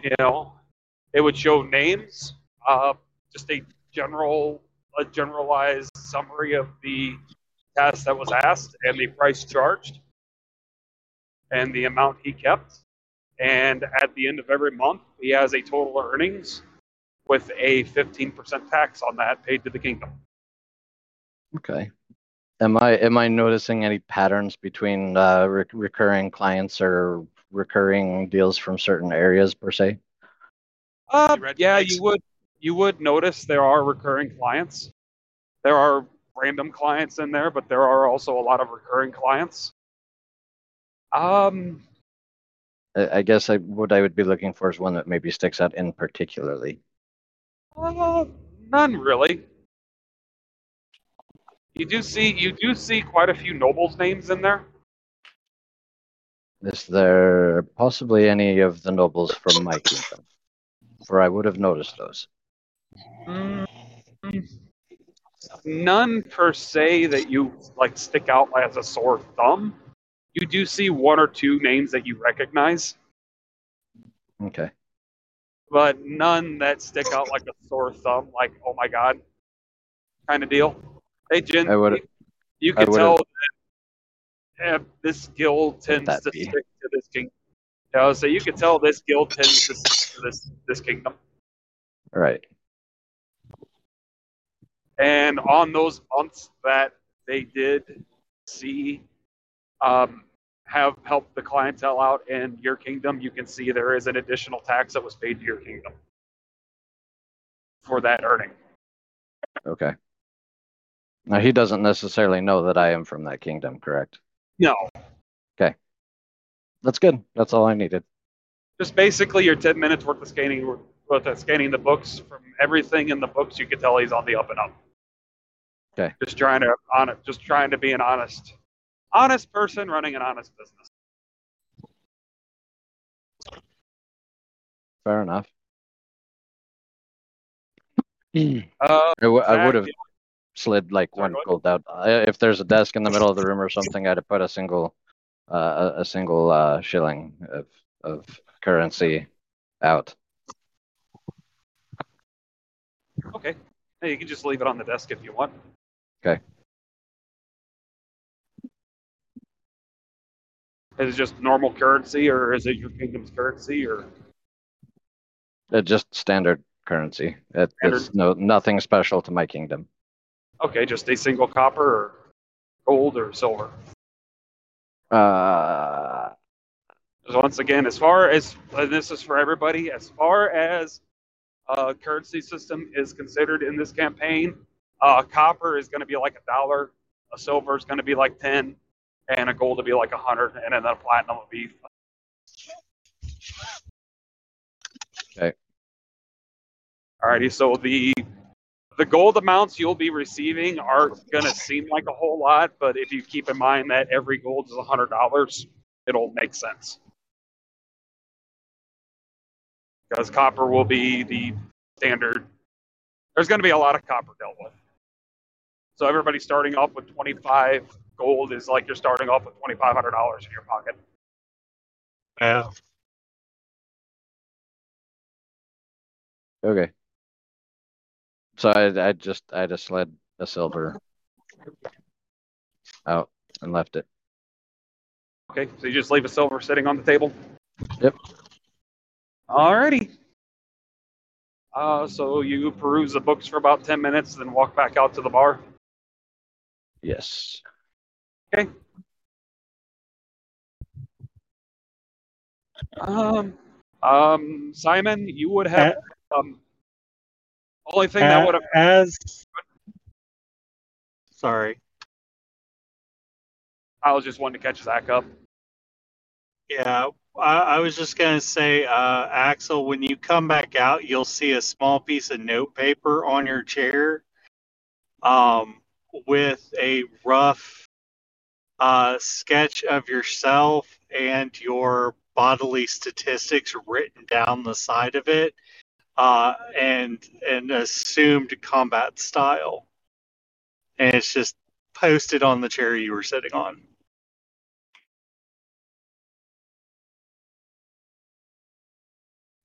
you know, it would show names, uh, just a general a generalized summary of the task that was asked and the price charged, and the amount he kept. And at the end of every month, he has a total earnings with a 15% tax on that paid to the kingdom.
Okay. Am I am I noticing any patterns between uh, re- recurring clients or recurring deals from certain areas per se?
Uh, yeah, you would you would notice there are recurring clients. There are random clients in there, but there are also a lot of recurring clients. Um,
I, I guess I what I would be looking for is one that maybe sticks out in particularly.
Uh, none really. You do see you do see quite a few nobles names in there.
Is there possibly any of the nobles from my kingdom? For I would have noticed those.
Mm, None per se that you like stick out as a sore thumb. You do see one or two names that you recognize.
Okay.
But none that stick out like a sore thumb, like oh my god, kind of deal. Hey, Jen,
I would-
you, can tell that uh, this guild tends to
be?
stick to this kingdom. You know, so you can tell this guild tends to stick to this this kingdom.
All right.
And on those months that they did see um, have helped the clientele out in your kingdom, you can see there is an additional tax that was paid to your kingdom for that earning.
Okay. Now he doesn't necessarily know that I am from that kingdom, correct?
No, Okay.
That's good. That's all I needed.
just basically your 10 minutes worth of scanning worth of scanning the books from everything in the books you could tell he's on the up and up
Okay.
just trying to on it just trying to be an honest honest person running an honest business
Fair enough.
uh,
I, w- I would have slid like one gold out. If there's a desk in the middle of the room or something, I'd have put a single, uh, a, a single uh, shilling of of currency out.
okay hey, you can just leave it on the desk if you want
Okay.
Is it just normal currency or is it your kingdom's currency or
Uh, just standard currency. It, it's no nothing special to my kingdom.
okay just a single copper or gold or silver
Uh,
So once again, as far as and this is for everybody, as far as uh, currency system is considered in this campaign, uh, copper is going to be like a dollar, a silver is going to be like ten, and a gold will be like a hundred, and then a platinum would be.
Okay.
Alrighty, so the the gold amounts you'll be receiving aren't going to seem like a whole lot, but if you keep in mind that every gold is a hundred dollars, it'll make sense because copper will be the standard. There's going to be a lot of copper dealt with. So everybody starting off with 25 gold is like you're starting off with $2,500 in your pocket.
Yeah.
okay. So I I just I just slid a silver out and left it.
Okay, so you just leave a silver sitting on the table.
Yep.
Alrighty. Uh, so you peruse the books for about 10 minutes, then walk back out to the bar.
Yes.
Okay. Um, um, Simon, you would have um. Only thing that would have
as sorry
I was just wanting to catch Zach up.
yeah I, I was just gonna say uh axel when you come back out you'll see a small piece of note paper on your chair um with a rough uh sketch of yourself and your bodily statistics written down the side of it
uh, and an assumed combat style, and it's just posted on the chair you were sitting on.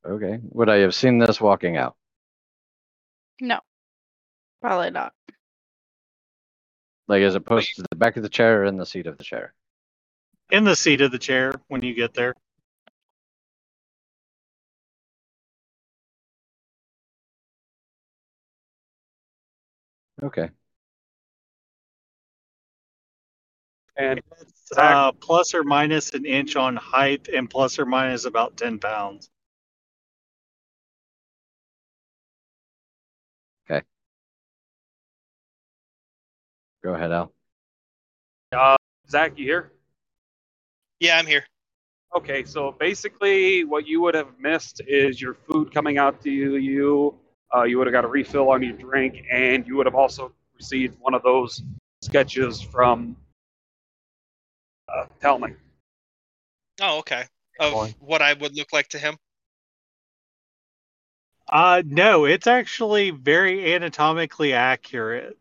Okay. Would I have seen this walking out?
No, probably not.
Like, is it posted to the back of the chair or in the seat of the chair?
In the seat of the chair when you get there.
Okay.
And
It's, uh, plus or minus an inch on height and plus or minus about 10 pounds.
Go ahead, Al.
uh, Zach, you here?
Yeah, I'm here.
Okay, so basically, what you would have missed is your food coming out to you. You, uh, you would have got a refill on your drink, and you would have also received one of those sketches from uh, Telman.
Oh, okay. Of
Fine.
what I would look like to him.
Uh, no, it's actually very anatomically accurate.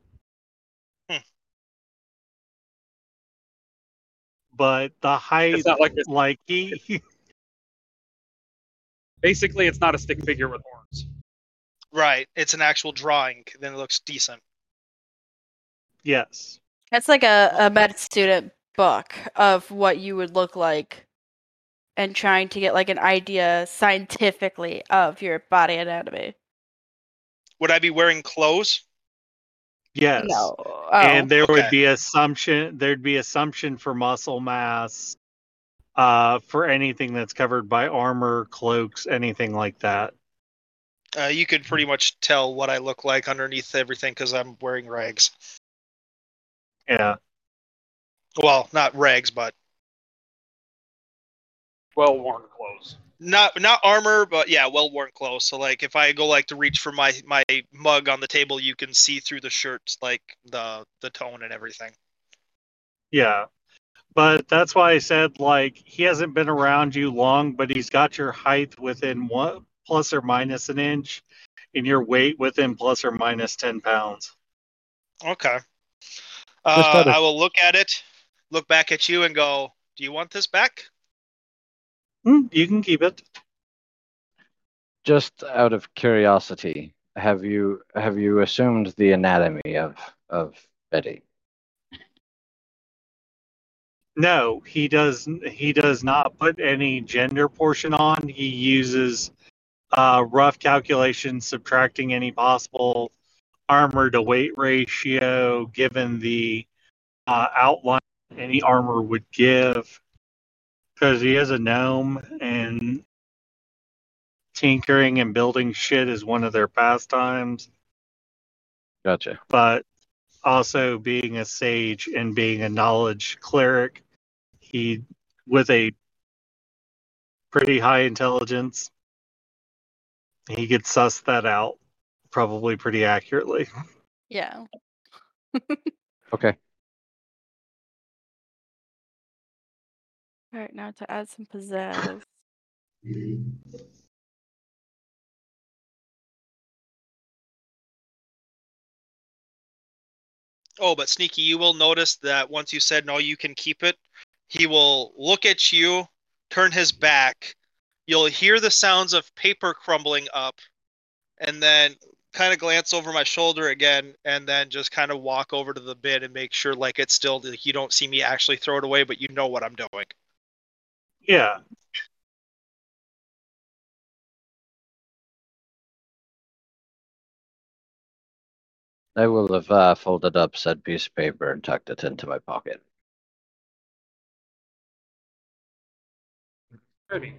But the height,
It's not like this.
like he, he-
Basically, it's not a stick figure with horns.
Right. It's an actual drawing. Then it looks decent.
yes,
It's like a, a med student book of what you would look like and trying to get like an idea scientifically of your body anatomy.
Would I be wearing clothes?
Yes.
No. Oh,
and there would be assumption there'd be assumption for muscle mass uh for anything that's covered by armor cloaks anything like that
Uh, you could pretty much tell what I look like underneath everything because I'm wearing rags.
yeah
Well, not rags, but
Well worn clothes.
Not not armor, but yeah, well worn clothes. So like, if I go like to reach for my my mug on the table, you can see through the shirts, like the the tone and everything.
yeah but that's why i said like he hasn't been around you long but he's got your height within one plus or minus an inch and your weight within plus or minus 10 pounds
Okay. Uh, I will look at it, look back at you, and go, "Do you want this back?"
Hmm, you can keep it
Just out of curiosity, have you have you assumed the anatomy of of Betty?
No, he does. He does not put any gender portion on. He uses uh, rough calculations, subtracting any possible armor to weight ratio, given the uh, outline any armor would give, because he is a gnome and tinkering and building shit is one of their pastimes.
Gotcha.
But also being a sage and being a knowledge cleric, he with a pretty high intelligence, he could suss that out probably pretty accurately.
yeah.
Okay.
All right, now to add some pizzazz.
Oh, but sneaky, you will notice that once you said no, you can keep it. He will look at you, turn his back. You'll hear the sounds of paper crumbling up, and then kind of glance over my shoulder again, and then just kind of walk over to the bin and make sure like it's still like you don't see me actually throw it away, but you know what I'm doing.
Yeah.
I will have uh, folded up said piece of paper and tucked it into my pocket.
Ready.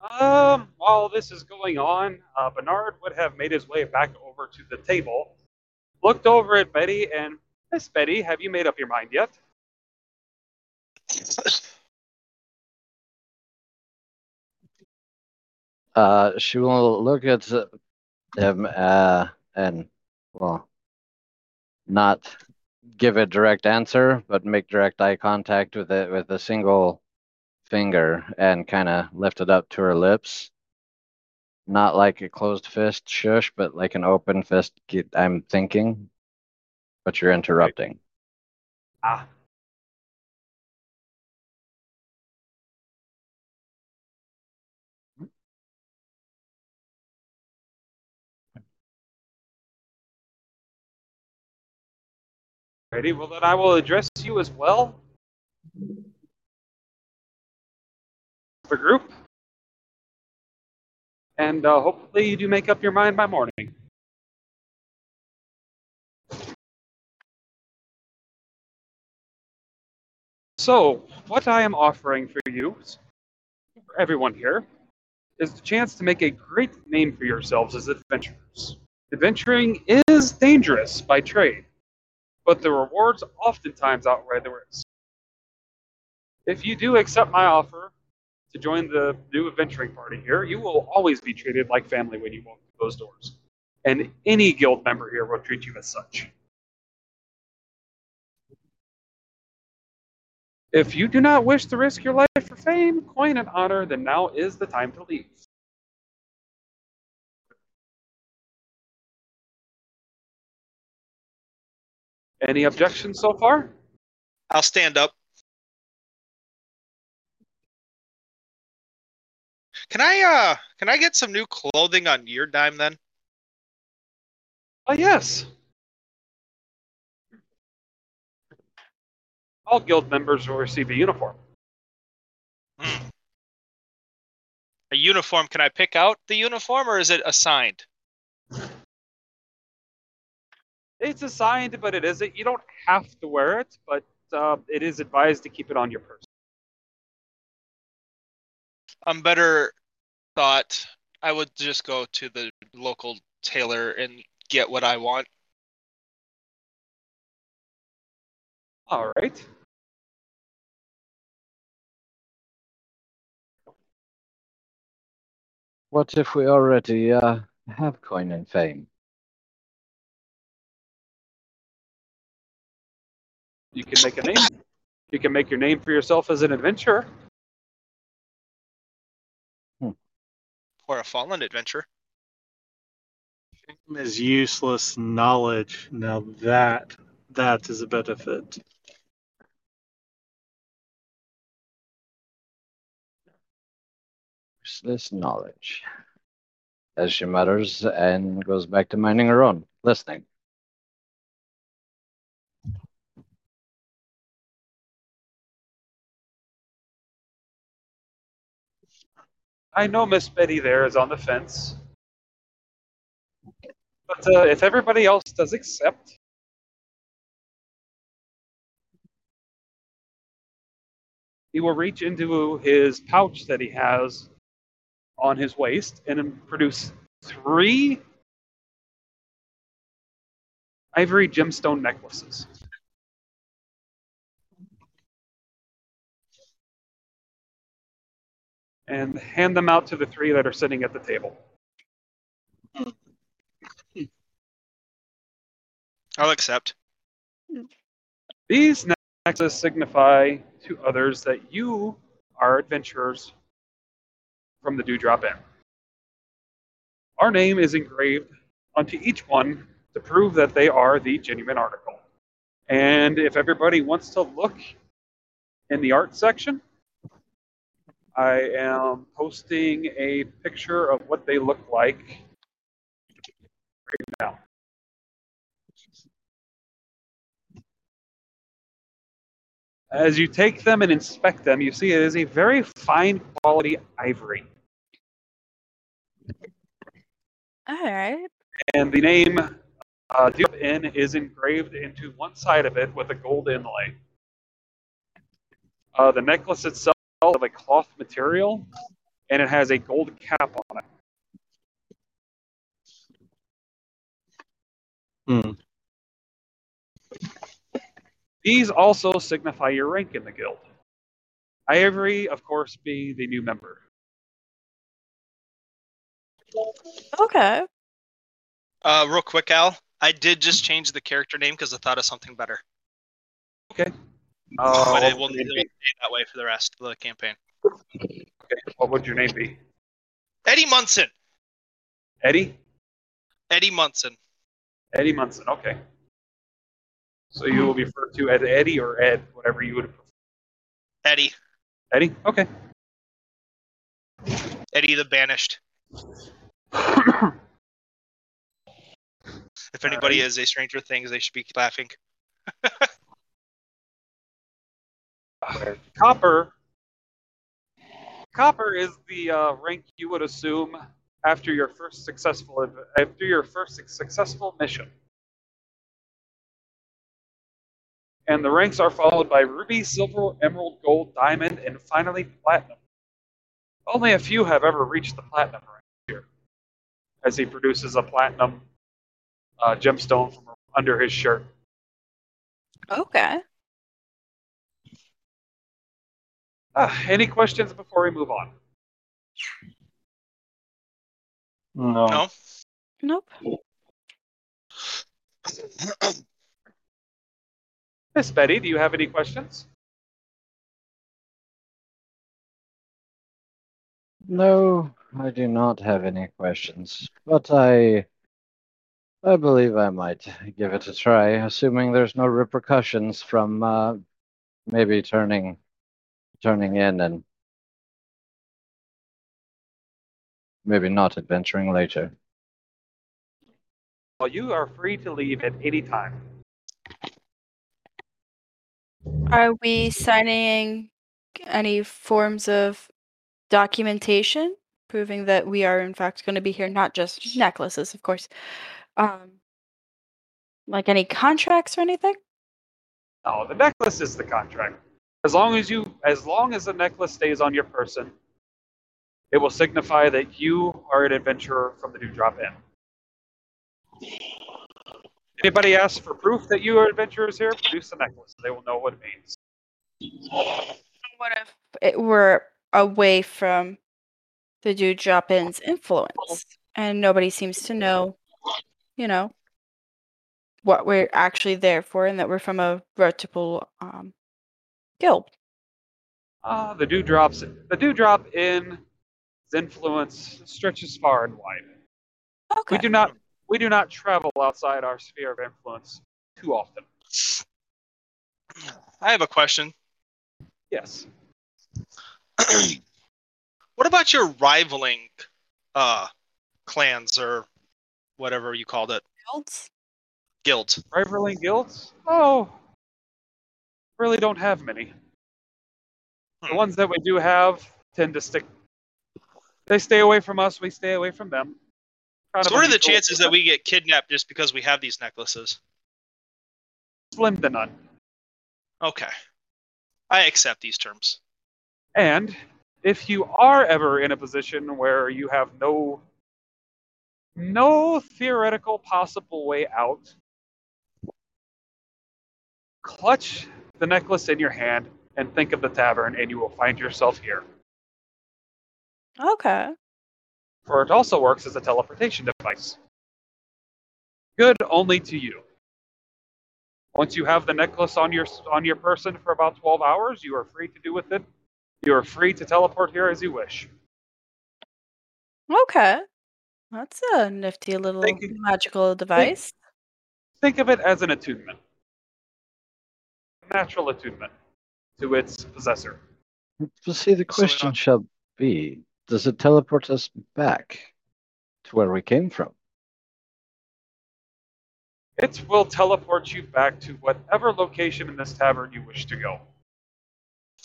Um, while this is going on, uh, Bernard would have made his way back over to the table, looked over at Betty, and Miss Betty, have you made up your mind yet?
Uh, she will look at him uh, and, well, not give a direct answer, but make direct eye contact with it with a single finger and kind of lift it up to her lips. Not like a closed fist shush, but like an open fist. I'm thinking, but you're interrupting.
Ah. Ready? Well, then I will address you as well. The group. And uh, hopefully you do make up your mind by morning. So, what I am offering for you, for everyone here, is the chance to make a great name for yourselves as adventurers. Adventuring is dangerous by trade, but the rewards oftentimes outweigh the risk. If you do accept my offer to join the new adventuring party here, you will always be treated like family when you walk through those doors. And any guild member here will treat you as such. If you do not wish to risk your life for fame, coin, and honor, then now is the time to leave. Any objections so far?
I'll stand up. Can I uh can I get some new clothing on your dime then?
Oh, yes. All guild members will receive a uniform.
Hmm. A uniform, can I pick out the uniform or is it assigned?
It's assigned, but it isn't. You don't have to wear it, but uh, it is advised to keep it on your person.
I'm better thought I would just go to the local tailor and get what I want.
All right.
What if we already uh, have coin and fame?
You can make a name. You can make your name for yourself as an adventurer. Hmm.
Or a fallen adventure.
Fame is useless knowledge. Now that that is a benefit.
Useless knowledge. As she mutters and goes back to minding her own, listening.
I know Miss Betty there is on the fence. But uh, if everybody else does accept, he will reach into his pouch that he has on his waist and produce three ivory gemstone necklaces. And hand them out to the three that are sitting at the table.
I'll accept.
These necklaces signify to others that you are adventurers from the Dewdrop Inn. Our name is engraved onto each one to prove that they are the genuine article. And if everybody wants to look in the art section, I am posting a picture of what they look like right now. As you take them and inspect them, you see it is a very fine quality ivory.
All right.
And the name uh, Inn is engraved into one side of it with a gold inlay. Uh, the necklace itself of a cloth material, and it has a gold cap on it.
Hmm.
These also signify your rank in the guild. Ivory, of course, being the new member.
Okay.
Uh, real quick, Al. I did just change the character name because I thought of something better.
Okay.
But
Uh,
it will it'll stay that way for the rest of the campaign.
okay. what would your name be?
Eddie Munson.
Eddie?
Eddie Munson.
Eddie Munson. Okay. So you will be referred to as Eddie or Ed, whatever you would prefer.
Eddie.
Eddie? Okay.
Eddie the Banished. If anybody is a Stranger Things, they should be laughing.
Copper. Copper is the uh, rank you would assume after your first successful after your first successful mission. And the ranks are followed by ruby, silver, emerald, gold, diamond, and finally platinum. Only a few have ever reached the platinum rank here, as he produces a platinum uh, gemstone from under his shirt.
Okay.
Uh, any questions before we move on?
No.
No?
Nope.
Miss Betty, do you have any questions?
No, I do not have any questions, but I I believe I might give it a try, assuming there's no repercussions from uh, maybe turning turning in and maybe not adventuring later.
Well, you are free to leave at any time.
Are we signing any forms of documentation proving that we are in fact going to be here? Not just necklaces, of course. Um, like any contracts or anything?
No, the necklace is the contract. As long as you, as long as the necklace stays on your person, it will signify that you are an adventurer from the Dewdrop Inn. Anybody asks for proof that you are adventurers here, produce the necklace. They will know what it means.
What if it were away from the Dewdrop Inn's influence and nobody seems to know, you know, what we're actually there for and that we're from a reputable um, guild?
Ah, the Dewdrops, the Dewdrop Inn's influence stretches far and wide.
Okay.
We do not, we do not travel outside our sphere of influence too often.
I have a question.
Yes.
what about your rivaling uh, clans or whatever you called it?
Guilds?
Guilds.
Rivaling guilds? Oh, really don't have many. The
Hmm.
ones that we do have tend to stick. They stay away from us. We stay away from them. Kind
So what are the chances that we get kidnapped just because we have these necklaces?
slim to none?
Okay. I accept these terms.
And if you are ever in a position where you have no no theoretical possible way out, clutch the necklace in your hand and think of the tavern, and you will find yourself here.
Okay.
For it also works as a teleportation device. Good only to you. Once you have the necklace on your on your person for about 12 hours, you are free to do with it. You are free to teleport here as you wish.
Okay. That's a nifty little
Thank you.
magical device.
Think of it as an attunement. Natural attunement to its possessor.
But see, the question
not-
shall be: Does it teleport us back to where we came from?
It will teleport you back to whatever location in this tavern you wish to go.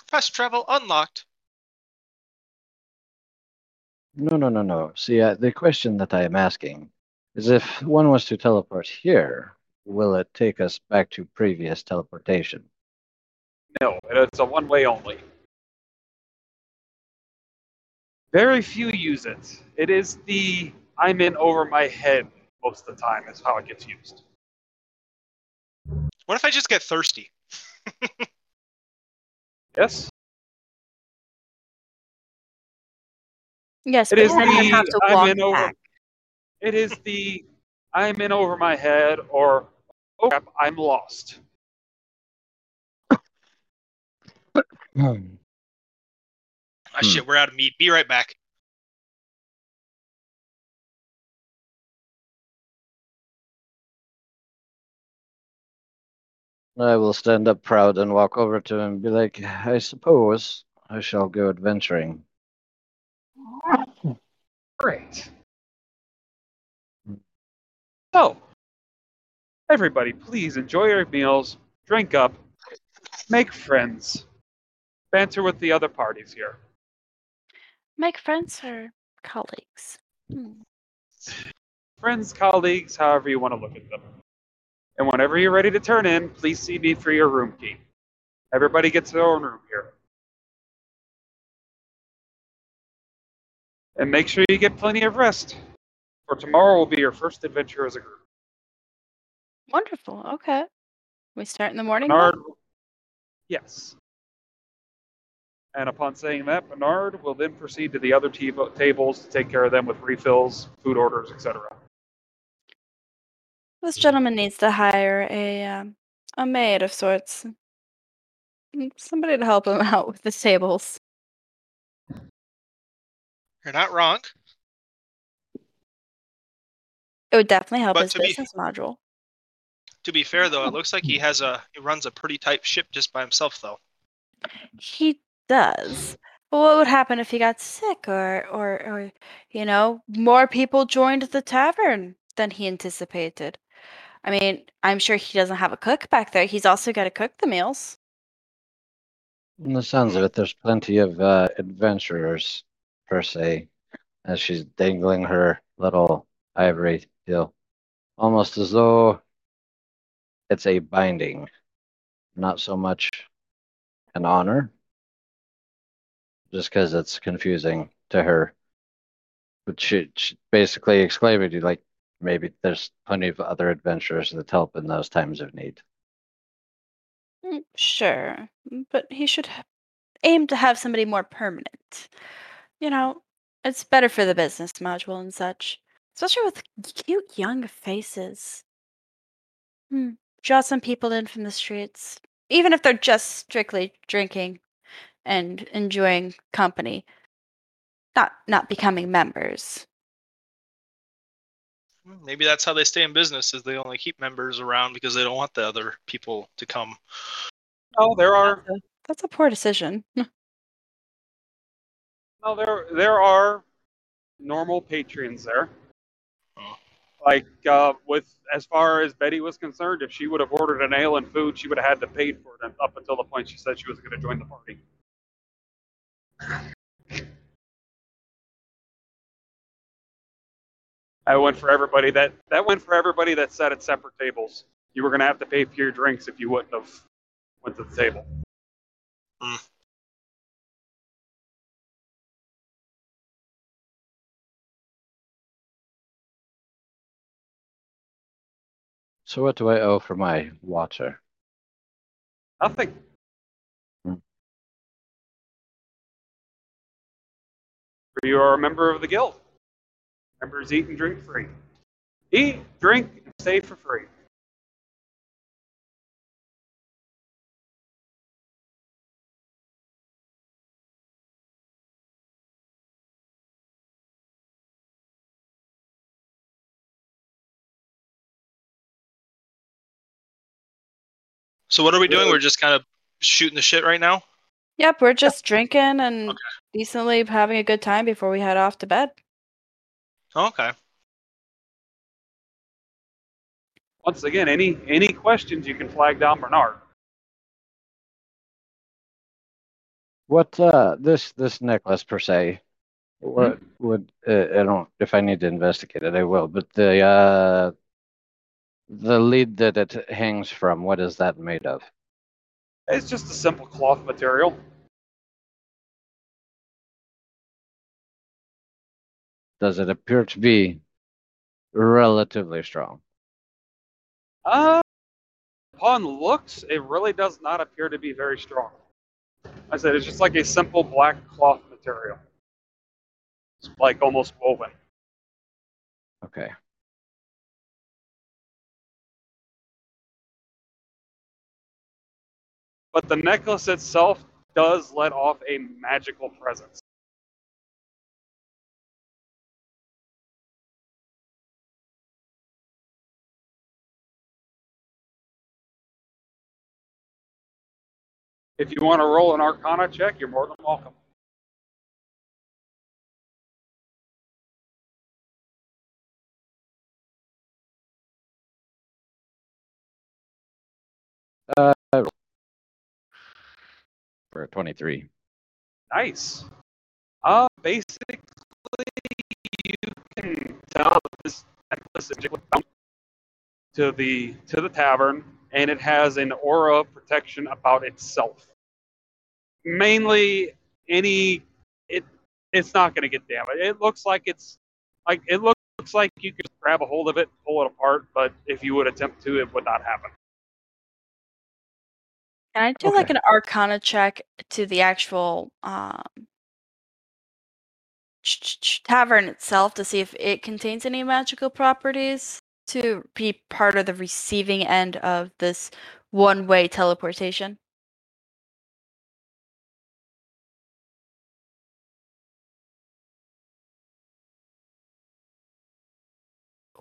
Fast travel unlocked.
No, no, no, no. See, uh, the question that I am asking is if one was to teleport here, will it take us back to previous teleportation?
No, it's a one way only. Very few use it. It is the I'm in over my head most of the time, is how it gets used.
What if I just get thirsty?
Yes?
Yes,
It
but
is
then you have
the
to
I'm
walk
in over it is the I'm in over my head or oh crap, I'm lost
oh, shit, we're out of meat. Be right back.
I will stand up proud and walk over to him and be like, I suppose I shall go adventuring.
Great. So, everybody, please enjoy your meals, drink up, make friends banter with the other parties here.
Make friends or colleagues? Hmm.
Friends, colleagues, however you want to look at them. And whenever you're ready to turn in, please see me for your room key. Everybody gets their own room here. And make sure you get plenty of rest, for tomorrow will be your first adventure as a group.
Wonderful. Okay. We start in the morning.
Bernard, yes. And upon saying that, Bernard will then proceed to the other t- tables to take care of them with refills, food orders, etc.
This gentleman needs to hire a um, a maid of sorts. Somebody to help him out with the tables.
You're not wrong.
It would definitely help
But
his
to be-
business module.
To be fair, though, it looks like he has a he runs a pretty tight ship just by himself, though.
He does. But what would happen if he got sick or or or you know, more people joined the tavern than he anticipated? I mean, I'm sure he doesn't have a cook back there. He's also got to cook the meals.
In the sounds of it, there's plenty of uh, adventurers, per se, as she's dangling her little ivory deal. Almost as though it's a binding, not so much an honor, just because it's confusing to her. But she, she basically you, like, maybe there's plenty of other adventurers that help in those times of need.
Mm, Sure, but he should ha- aim to have somebody more permanent. You know, it's better for the business module and such, especially with cute young faces. Hmm. Draw some people in from the streets, even if they're just strictly drinking and enjoying company, not not becoming members.
Maybe that's how they stay in business, is they only keep members around because they don't want the other people to come.
Oh, there are
That's a, that's a poor decision.
no, there there are normal patrons there.
Oh.
Like uh, with as far as Betty was concerned, if she would have ordered an ale and food, she would have had to pay for it up until the point she said she was going to join the party. I went for everybody that that went for everybody that sat at separate tables. You were going to have to pay for your drinks if you wouldn't have went to the table.
So, what do I owe for my water?
Nothing. You are a member of the guild. Members eat and drink free. Eat, drink, and stay for free.
So what are we doing? We're just kind of shooting the shit right now.
Yep, we're just drinking and
Okay.
decently having a good time before we head off to bed.
Okay.
Once again, any any questions you can flag down Bernard.
What uh this this necklace per se? What would uh, I don't if I need to investigate it I will. But the uh the lead that it hangs from, what is that made of?
It's just a simple cloth material.
Does it appear to be relatively strong?
Uh, upon looks, it really does not appear to be very strong. I said it's just like a simple black cloth material. It's like almost woven.
Okay.
But the necklace itself does let off a magical presence. If you want to roll an Arcana check, you're more than welcome.
Uh, for 23.
Nice. Uh, basically, you can tell this necklace is to the to the tavern, and it has an aura of protection about itself. Mainly, any it it's not going to get damaged. It looks like it's like it looks like you could grab a hold of it, pull it apart, but if you would attempt to, it would not happen.
Can I do like an Arcana check to the actual um, ch- ch- ch- tavern itself to see if it contains any magical properties to be part of the receiving end of this one-way teleportation?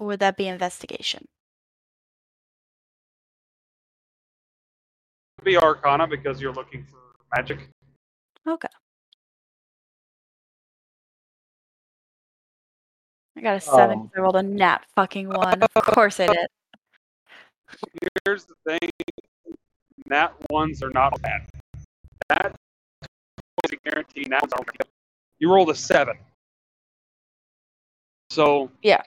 Or would that be investigation?
It would be Arcana because you're looking for magic.
Okay. I got a seven.
Um,
I rolled a nat fucking one. Of course I did.
Here's the thing: nat ones are not bad. That is a guarantee. Nat ones are bad. You rolled a seven, so
Yeah.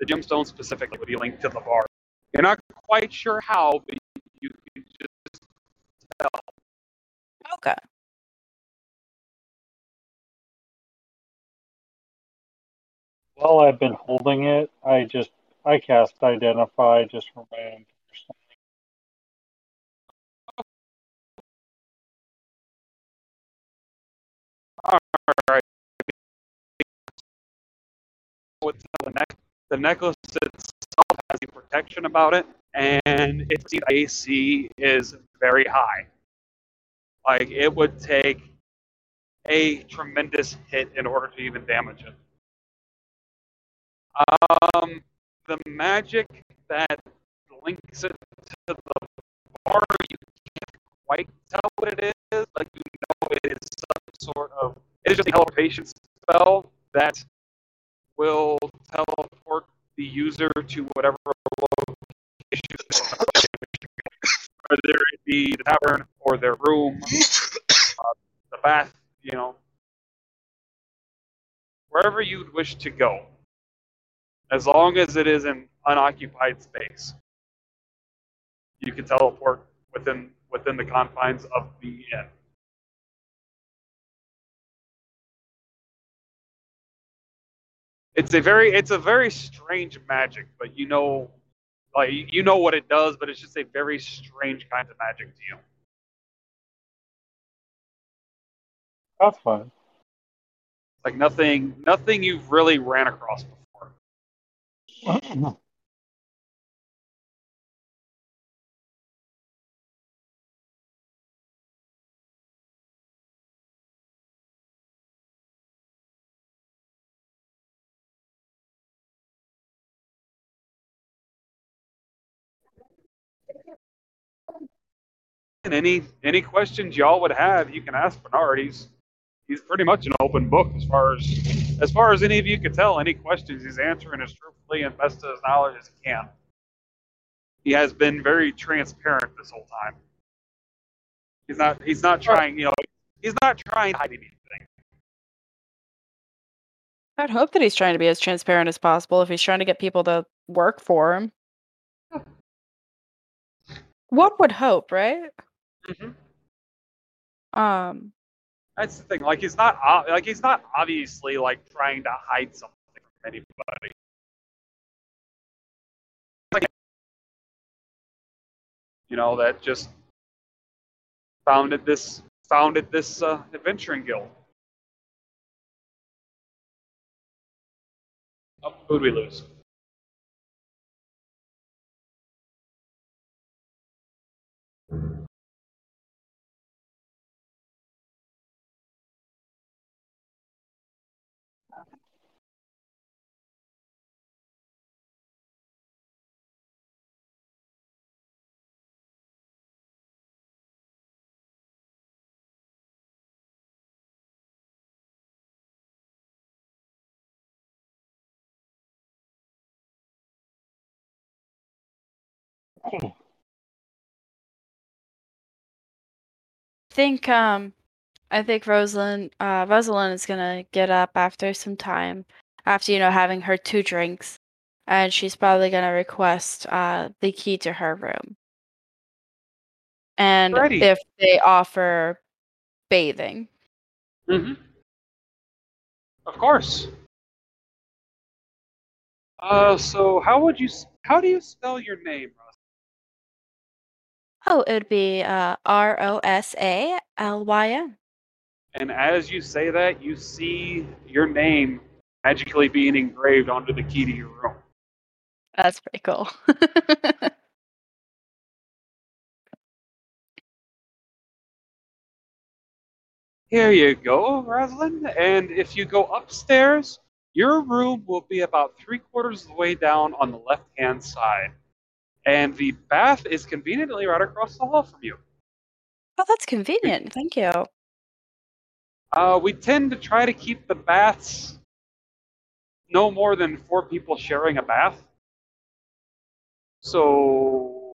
The gemstone specifically would be linked to the bar. You're not quite sure how, but you can just tell.
Okay.
While I've been holding it, I just I cast identify just for my own understanding.
Alright. With the, the necklace itself has a protection about it, and its AC is very high. Like it would take a tremendous hit in order to even damage it. Um, the magic that links it to the bar, you can't quite tell what it is. Like you know, it is some sort of it is just a teleportation spell that will teleport the user to whatever location, whether it be the tavern or their room, uh, the bath, you know, wherever you'd wish to go, as long as it is in unoccupied space. You can teleport within within the confines of the inn. It's a very it's a very strange magic, but you know like you know what it does, but it's just a very strange kind of magic to you.
That's fine.
Like nothing nothing you've really ran across before. And any any questions y'all would have, you can ask Bernard. He's he's pretty much an open book as far as as far as any of you could tell. Any questions he's answering as truthfully and best to his knowledge as he can. He has been very transparent this whole time. He's not he's not trying, you know, he's not trying to hide anything.
I'd hope that he's trying to be as transparent as possible if he's trying to get people to work for him. One would hope, right?
Mhm.
Um,
That's the thing. Like he's not like he's not obviously like trying to hide something from anybody. You know that just founded this founded this uh, adventuring guild. Oh, who'd we lose?
Think um I think Rosalyn uh Rosalyn is gonna get up after some time. After, you know, having her two drinks. And she's probably gonna request uh the key to her room. And
Alrighty.
if they offer bathing.
Mm-hmm. Of course. Uh, so how would you? How do you spell your name?
Oh, it would be uh R O S A L Y N.
And as you say that, you see your name magically being engraved onto the key to your room.
That's pretty cool.
Here you go, Rosalyn. And if you go upstairs, your room will be about three quarters of the way down on the left hand side. And the bath is conveniently right across the hall from you.
oh, that's convenient. Thank you.
Uh, we tend to try to keep the baths no more than four people sharing a bath. So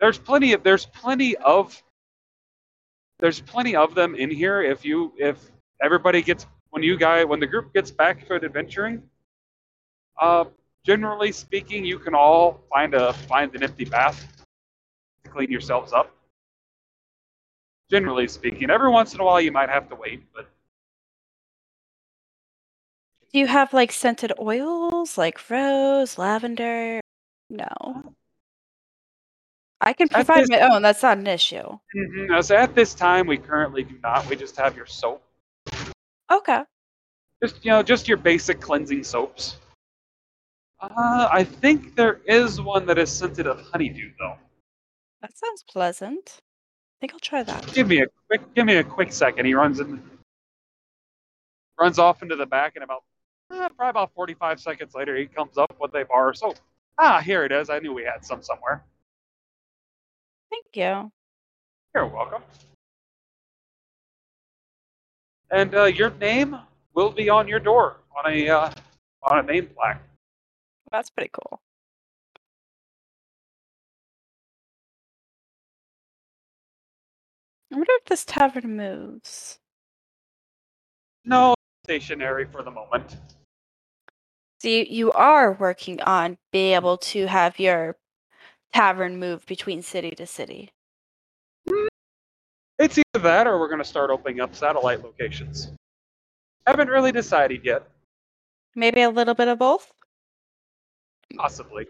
there's plenty of there's plenty of there's plenty of them in here. If you if everybody gets when you guys when the group gets back to adventuring, uh, generally speaking, you can all find a find an empty bath to clean yourselves up. Generally speaking, every once in a while you might have to wait, but
Do you have like scented oils like rose, lavender? No. I can provide
this-
my own. That's not an issue.
Mhm. As at this time, we currently do not. We just have your soap.
Okay.
Just you know, just your basic cleansing soaps. Uh, I think there is one that is scented of honeydew, though.
That sounds pleasant. I think I'll try that.
Give me a quick, give me a quick second. He runs in, runs off into the back, and about uh, probably about forty-five seconds later, he comes up with a bar So. Ah, here it is. I knew we had some somewhere.
Thank you.
You're welcome. And uh, your name will be on your door on a uh, on a name plaque.
That's pretty cool. I wonder if this tavern moves.
No stationary for the moment.
So you, you are working on being able to have your tavern move between city to city. Mm.
It's either that or we're going to start opening up satellite locations. Haven't really decided yet.
Maybe a little bit of both.
Possibly.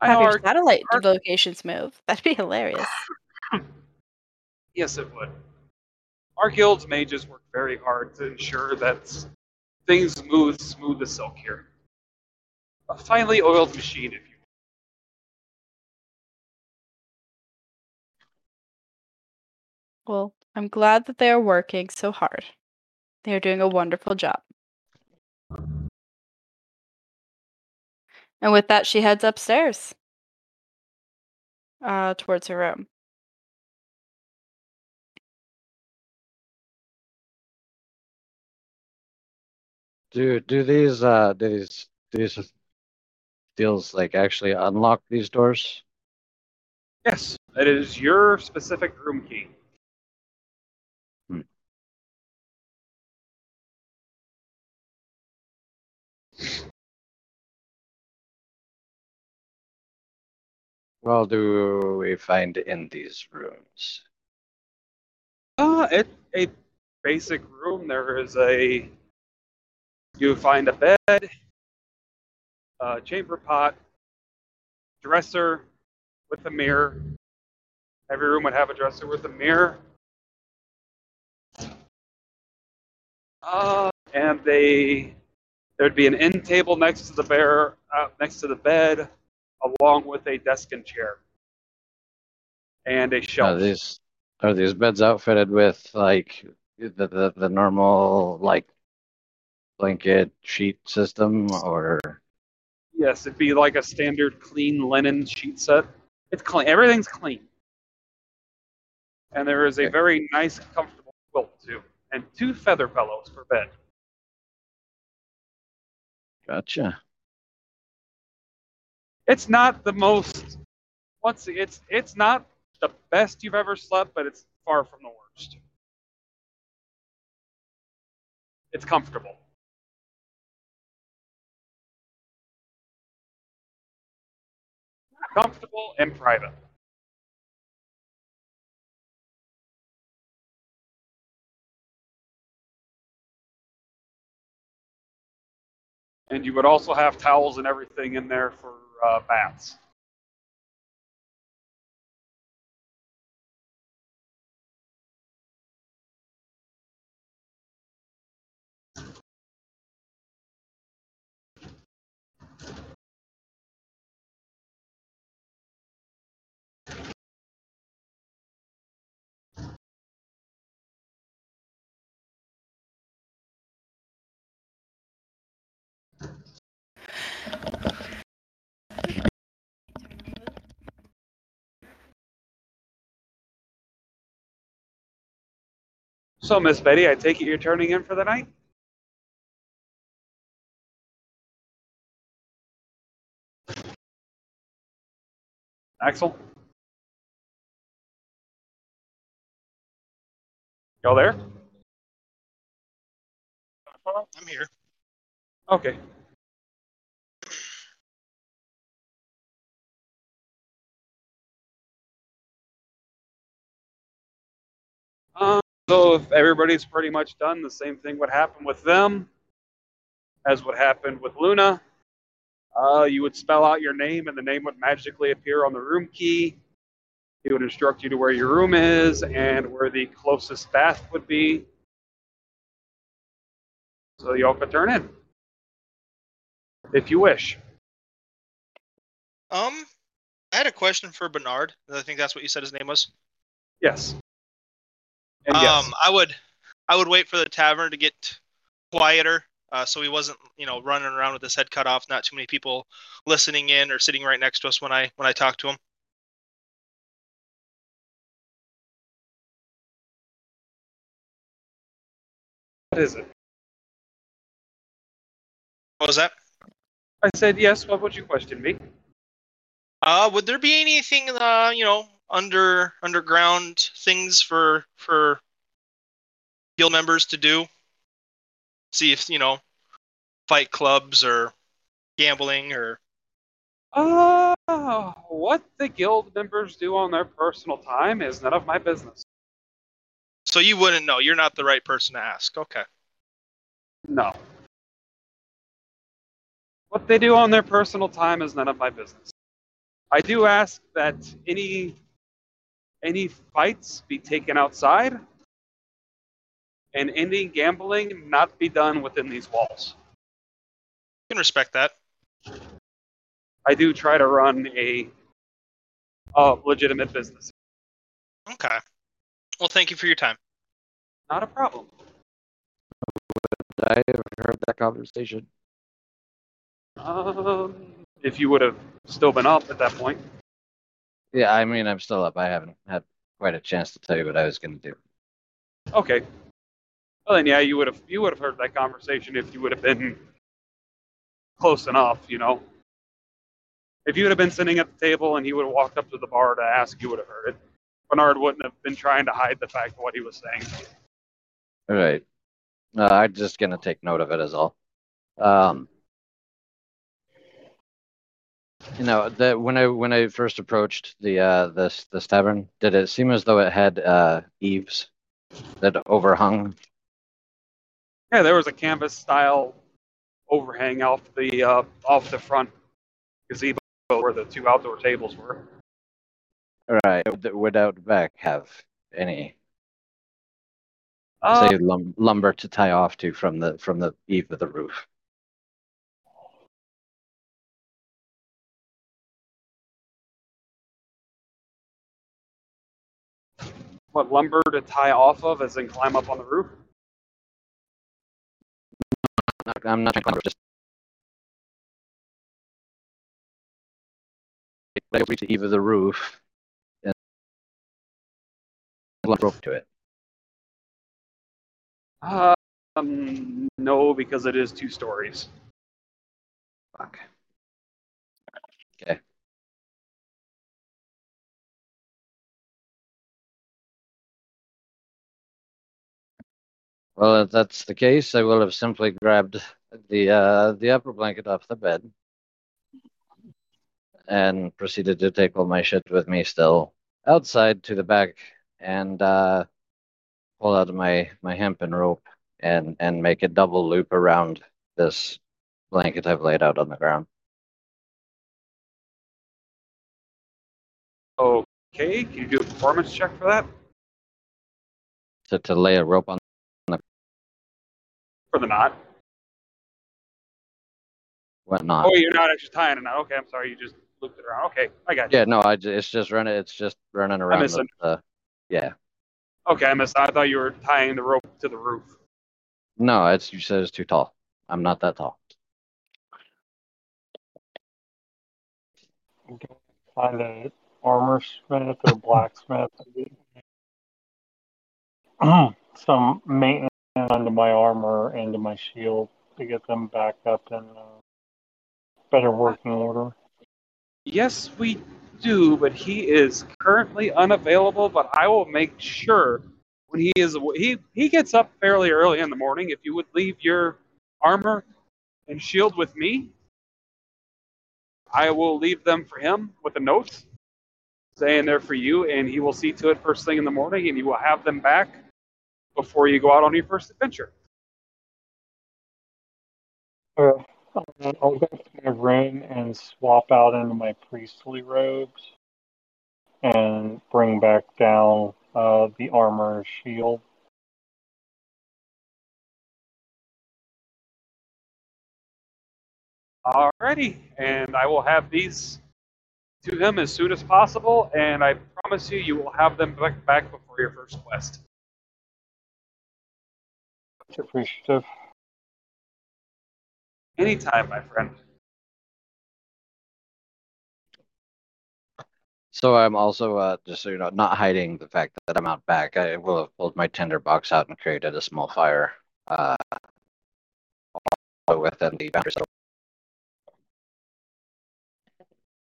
I
Have your satellite
our-
locations move. That'd be hilarious.
yes, it would. Our guild's mages work very hard to ensure that things move smooth as silk here. A finely oiled machine, if you will.
Well, I'm glad that they are working so hard. They are doing a wonderful job. And with that, she heads upstairs uh, towards her room.
Do do these uh do these do these deals like actually unlock these doors?
Yes, it is your specific room key.
Well, do we find in these rooms?
Uh, it a basic room. There is a you find a bed, a chamber pot, dresser with a mirror. Every room would have a dresser with a mirror. Uh, and they there'd be an end table next to the bear uh, next to the bed, along with a desk and chair, and a shelf.
Are these are these beds outfitted with like the the, the normal like blanket sheet system or
Yes, it'd be like a standard clean linen sheet set. It's clean. Everything's clean. And there is a very nice, comfortable quilt too, and two feather pillows for bed.
gotcha?
It's not the most once it's it's not the best you've ever slept, but it's far from the worst. It's comfortable. Comfortable and private. And you would also have towels and everything in there for uh, baths. So, Miss Betty, I take it you're turning in for the night? Axel? Y'all there?
I'm here.
Okay. So if everybody's pretty much done, the same thing would happen with them as what happened with Luna. Uh, you would spell out your name, and the name would magically appear on the room key. It would instruct you to where your room is and where the closest bath would be. So y'all could turn in if you wish.
Um, I had a question for Bernard. I think that's what you said his name was.
Yes. And
um,
yes.
I would, I would wait for the tavern to get quieter, uh, so he wasn't, you know, running around with his head cut off. Not too many people listening in or sitting right next to us when I when I talk to him.
What is it?
What was that?
I said yes. What would you question me?
Uh, would there be anything, uh, you know, under underground things for for guild members to do? See if you know, fight clubs or gambling or
Uh, what the guild members do on their personal time is none of my business.
so you wouldn't know. You're not the right person to ask. Okay.
No. What they do on their personal time is none of my business. I do ask that any any fights be taken outside and any gambling not be done within these walls.
You can respect that.
I do try to run a uh, legitimate business.
Okay. Well, thank you for your time.
Not a problem.
I have heard that conversation.
Um, if you would have still been up at that point.
Yeah, I mean, I'm still up. I haven't had quite a chance to tell you what I was going to do.
Okay. Well then, yeah, you would have you would have heard that conversation if you would have been close enough, you know. If you would have been sitting at the table and he would have walked up to the bar to ask, you would have heard it. Bernard wouldn't have been trying to hide the fact of what he was saying.
All right. No, I'm just going to take note of it as all. Um, you know, that when I when I first approached the uh, this this tavern, did it seem as though it had uh, eaves that overhung?
Yeah, there was a canvas style overhang off the uh, off the front gazebo where the two outdoor tables were.
All right. Would, would Outback have any
Uh,
say lum- lumber to tie off to from the from the eave of the roof?
What lumber to tie off of as in climb up on the roof?
Not, I'm not trying to climb, just I reach the eave of the roof and lump rope to it.
Um, no, because it is two stories.
Fuck. Okay. Well, if that's the case, I will have simply grabbed the uh, the upper blanket off the bed and proceeded to take all my shit with me still outside to the back and uh, pull out my my hempen rope and and make a double loop around this blanket I've laid out on the ground.
Okay, can you do a performance check for that?
To to lay a rope on.
For the knot?
What not?
Oh, you're not actually tying a knot. Okay, I'm sorry. You just looped it around. Okay, I got you.
Yeah, no, I ju- it's just running. It's just running around. The,
misunderstood.
the, yeah,
Okay, I missed. I thought you were tying the rope to the roof.
no, it's you said it's too tall. I'm not that tall.
Find a armor smith or blacksmith. Some maintenance onto my armor and to my shield to get them back up in uh, better working order.
Yes, we do, but he is currently unavailable. But I will make sure when he is he he gets up fairly early in the morning. If you would leave your armor and shield with me, I will leave them for him with a note saying they're for you, and he will see to it first thing in the morning, and you will have them back before you go out on your first adventure.
Uh, I'll go to my room and swap out into my priestly robes and bring back down uh, the armor and shield.
Alrighty, and I will have these to him as soon as possible, and I promise you, you will have them back, back before your first quest.
Much appreciative.
Anytime, my friend.
So I'm also uh, just so you know, not hiding the fact that I'm out back. I will have pulled my tinder box out and created a small fire uh, within the boundaries. of-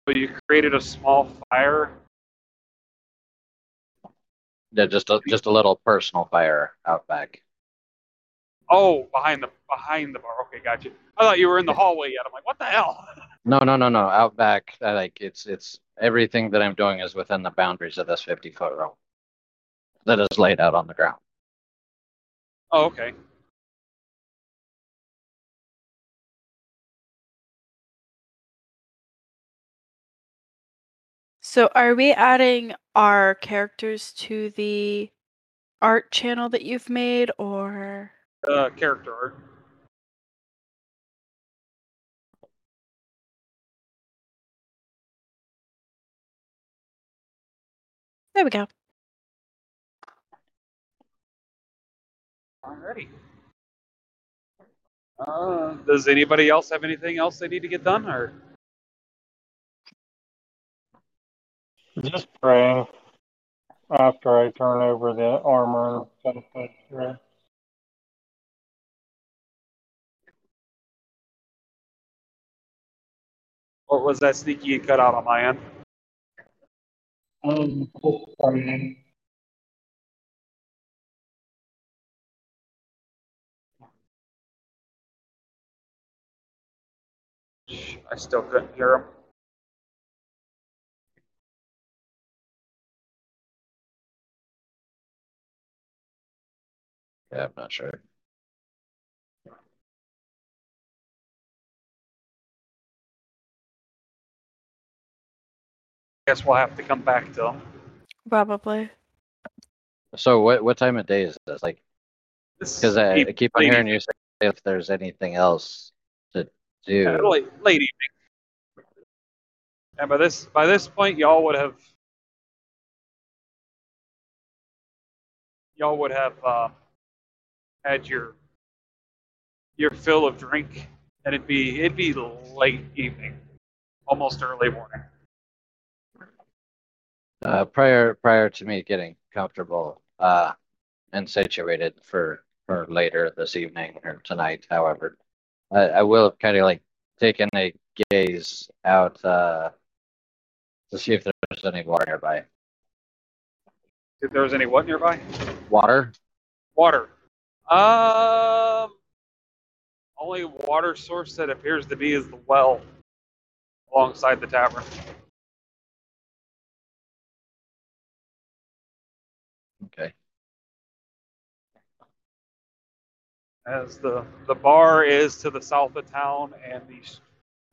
So you created a small fire.
Yeah, just a just a little personal fire out back.
Oh, behind the behind the bar. Okay, got you. I thought you were in the hallway yet. I'm like, what the hell?
No, no, no, no. Out back, I like it's it's everything that I'm doing is within the boundaries of this 50 foot room that is laid out on the ground.
Oh, okay.
So are we adding our characters to the art channel that you've made or
Uh, character art.
There we go.
Alrighty. Uh, does anybody else have anything else they need to get done, or
Just praying after I turn over the armor and stuff.
What was that sneaky you cut out on my end?
Um, just.
I still couldn't hear him.
Yeah, I'm not sure.
I guess we'll have to come back to him.
Probably.
So what what time of day is this? Like, because I, I keep on hearing you say if there's anything else to do.
Yeah, late, late evening. And by this by this point, y'all would have y'all would have uh, had your your fill of drink, and it'd be it'd be late evening, almost early morning.
Uh, prior prior to me getting comfortable uh, and situated for for later this evening or tonight, however, I, I will have kind of like taken a gaze out uh, to see if there's any water nearby.
If there was any what nearby?
Water?
Water. Um, only water source that appears to be is the well alongside the tavern. As the the bar is to the south of town, and the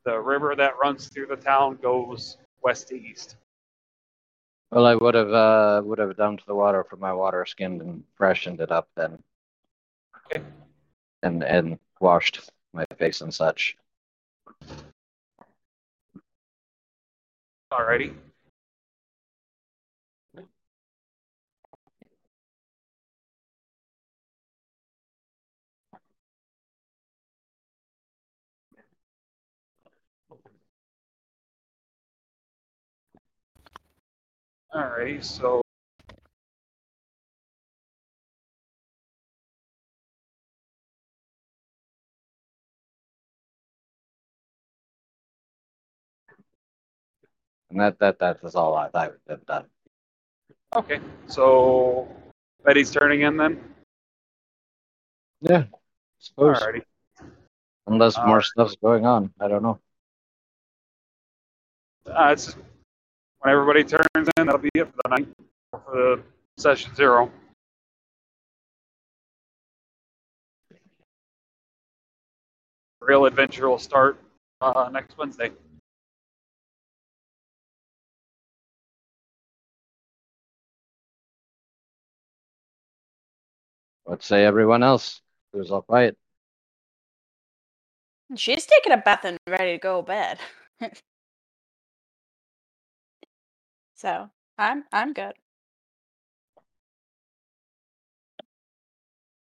the river that runs through the town goes west to east.
Well, I would have uh, would have dumped the water from my water skin and freshened it up then,
Okay.
and and washed my face and such.
Alrighty. Alrighty, so
And that that that is all I, I would have done.
okay, so Betty's turning in then.
Yeah. Suppose
Alrighty.
unless more
Alright.
stuff's going on, I don't know.
Uh, it's when everybody turns in, that'll be it for the night for the session zero. Real adventure will start uh, next Wednesday.
Let's say everyone else who's all quiet.
She's taking a bath and ready to go to bed. so I'm I'm good.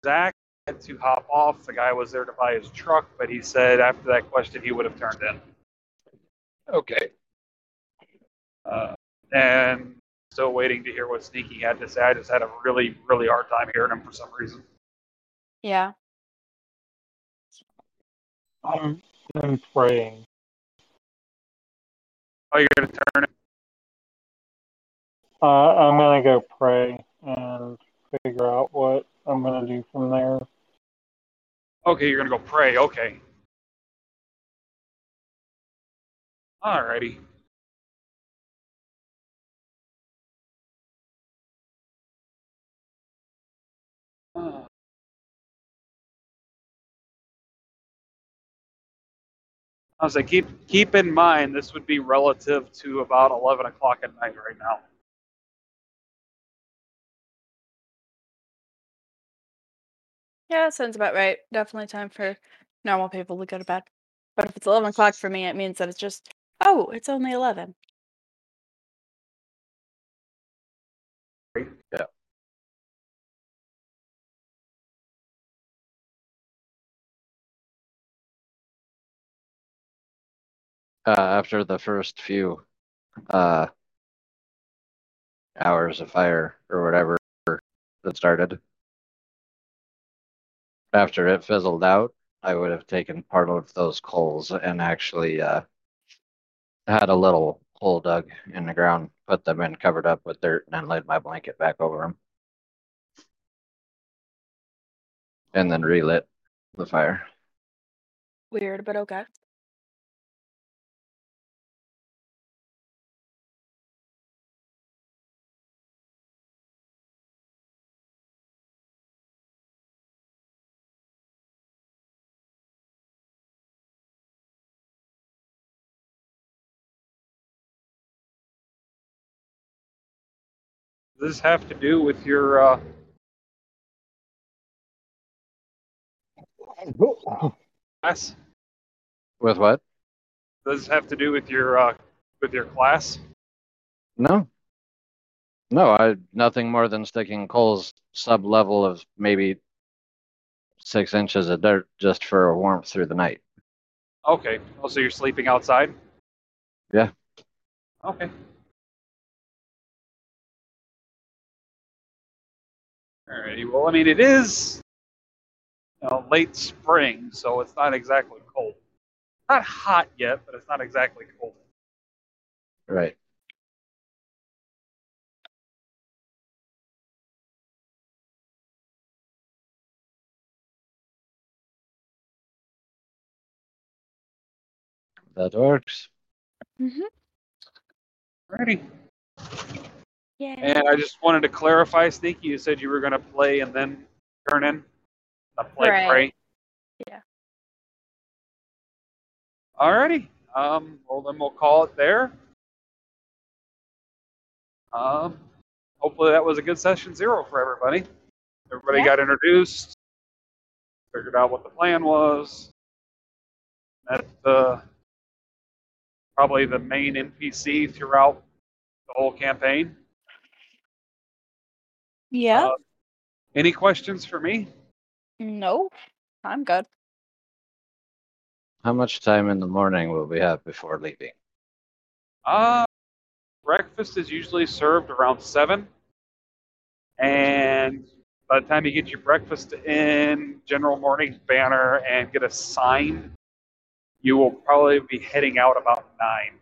Zach had to hop off. The guy was there to buy his truck, but he said after that question he would have turned in.
Okay.
Uh, and still waiting to hear what Sneaky had to say. I just had a really, really hard time hearing him for some reason.
Yeah.
I'm, I'm praying.
Oh, you're gonna turn it.
Uh, I'm gonna go pray and figure out what I'm gonna do from there.
Okay, you're gonna go pray. Okay. Alrighty. I was like, keep keep in mind this would be relative to about eleven o'clock at night right now.
Yeah, sounds about right. Definitely time for normal people to go to bed. But if it's 11 o'clock for me, it means that it's just, oh, it's only 11.
Uh, after the first few uh, hours of fire or whatever that started, after it fizzled out, I would have taken part of those coals and actually uh, had a little hole dug in the ground, put them in, covered up with dirt, and then laid my blanket back over them. And then relit the fire.
Weird, but okay.
This have to do with your uh, class?
With what?
Does this have to do with your uh, with your class?
No. No, I nothing more than sticking coals sub level of maybe six inches of dirt just for warmth through the night.
Okay. Oh, so you're sleeping outside?
Yeah.
Okay. Alrighty. Well, I mean, it is you know, late spring, so it's not exactly cold. Not hot yet, but it's not exactly cold.
Right. That works.
Mm-hmm.
Ready.
Yeah.
And I just wanted to clarify, Sneaky, you said you were going to play and then turn in? Not play,
Right.
pray?
Yeah.
Alrighty. Um, well, then we'll call it there. Um, hopefully that was a good session zero for everybody. Everybody
Yeah.
got introduced, figured out what the plan was. That's the probably the main NPC throughout the whole campaign.
Yeah.
Uh, any questions for me?
no, I'm good.
How much time in the morning will we have before leaving?
Uh, breakfast is usually served around seven, and by the time you get your breakfast in, general morning banner, and get a sign, you will probably be heading out about nine.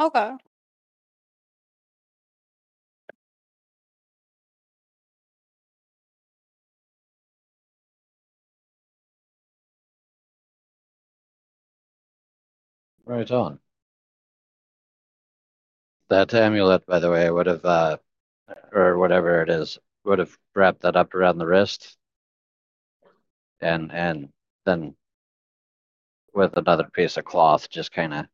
Okay.
Right on. That amulet, by the way, would have, uh, or whatever it is, would have wrapped that up around the wrist, and and then with another piece of cloth, just kind of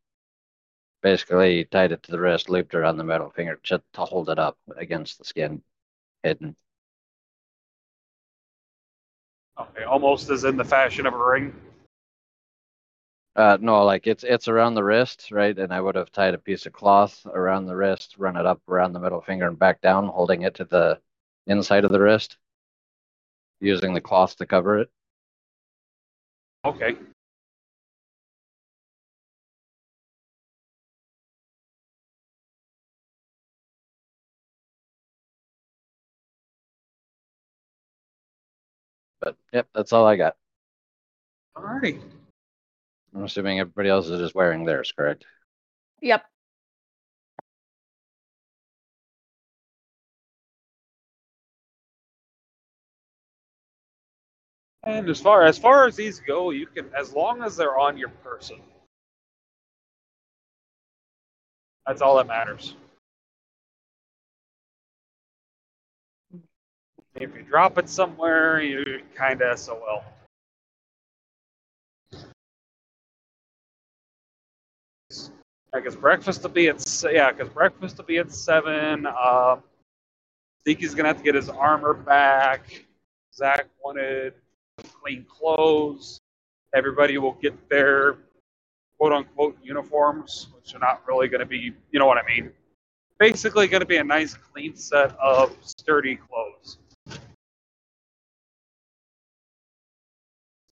basically tied it to the wrist, looped around the middle finger just to hold it up against the skin, hidden.
Okay, almost as in the fashion of a ring.
Uh, no, like it's it's around the wrist, right? And I would have tied a piece of cloth around the wrist, run it up around the middle finger and back down, holding it to the inside of the wrist, using the cloth to cover it.
Okay.
But yep, that's all I got.
Alrighty.
I'm assuming everybody else is just wearing theirs, correct?
Yep.
And as far as far as these go, you can as long as they're on your person. That's all that matters. If you drop it somewhere, you kind of SOL. Because breakfast will be at yeah, because breakfast will be at seven. Um, Zeke's gonna have to get his armor back. Zach wanted clean clothes. Everybody will get their quote unquote uniforms, which are not really to be, you know what I mean. Basically, to be a nice clean set of sturdy clothes.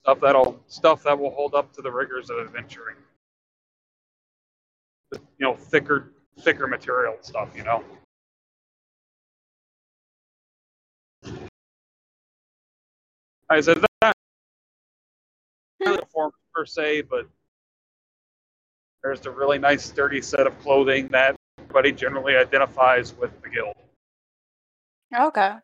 Stuff that'll stuff that will hold up to the rigors of adventuring. You know, thicker thicker material stuff. You know. I said that per se, but there's a really nice sturdy set of clothing that everybody generally identifies with the guild.
Okay.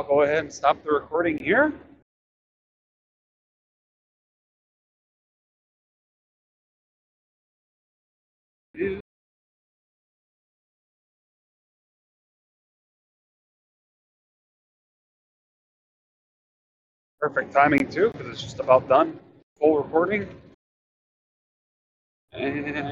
I'll go ahead and stop the recording here. Perfect timing too, because it's just about done. Full recording. And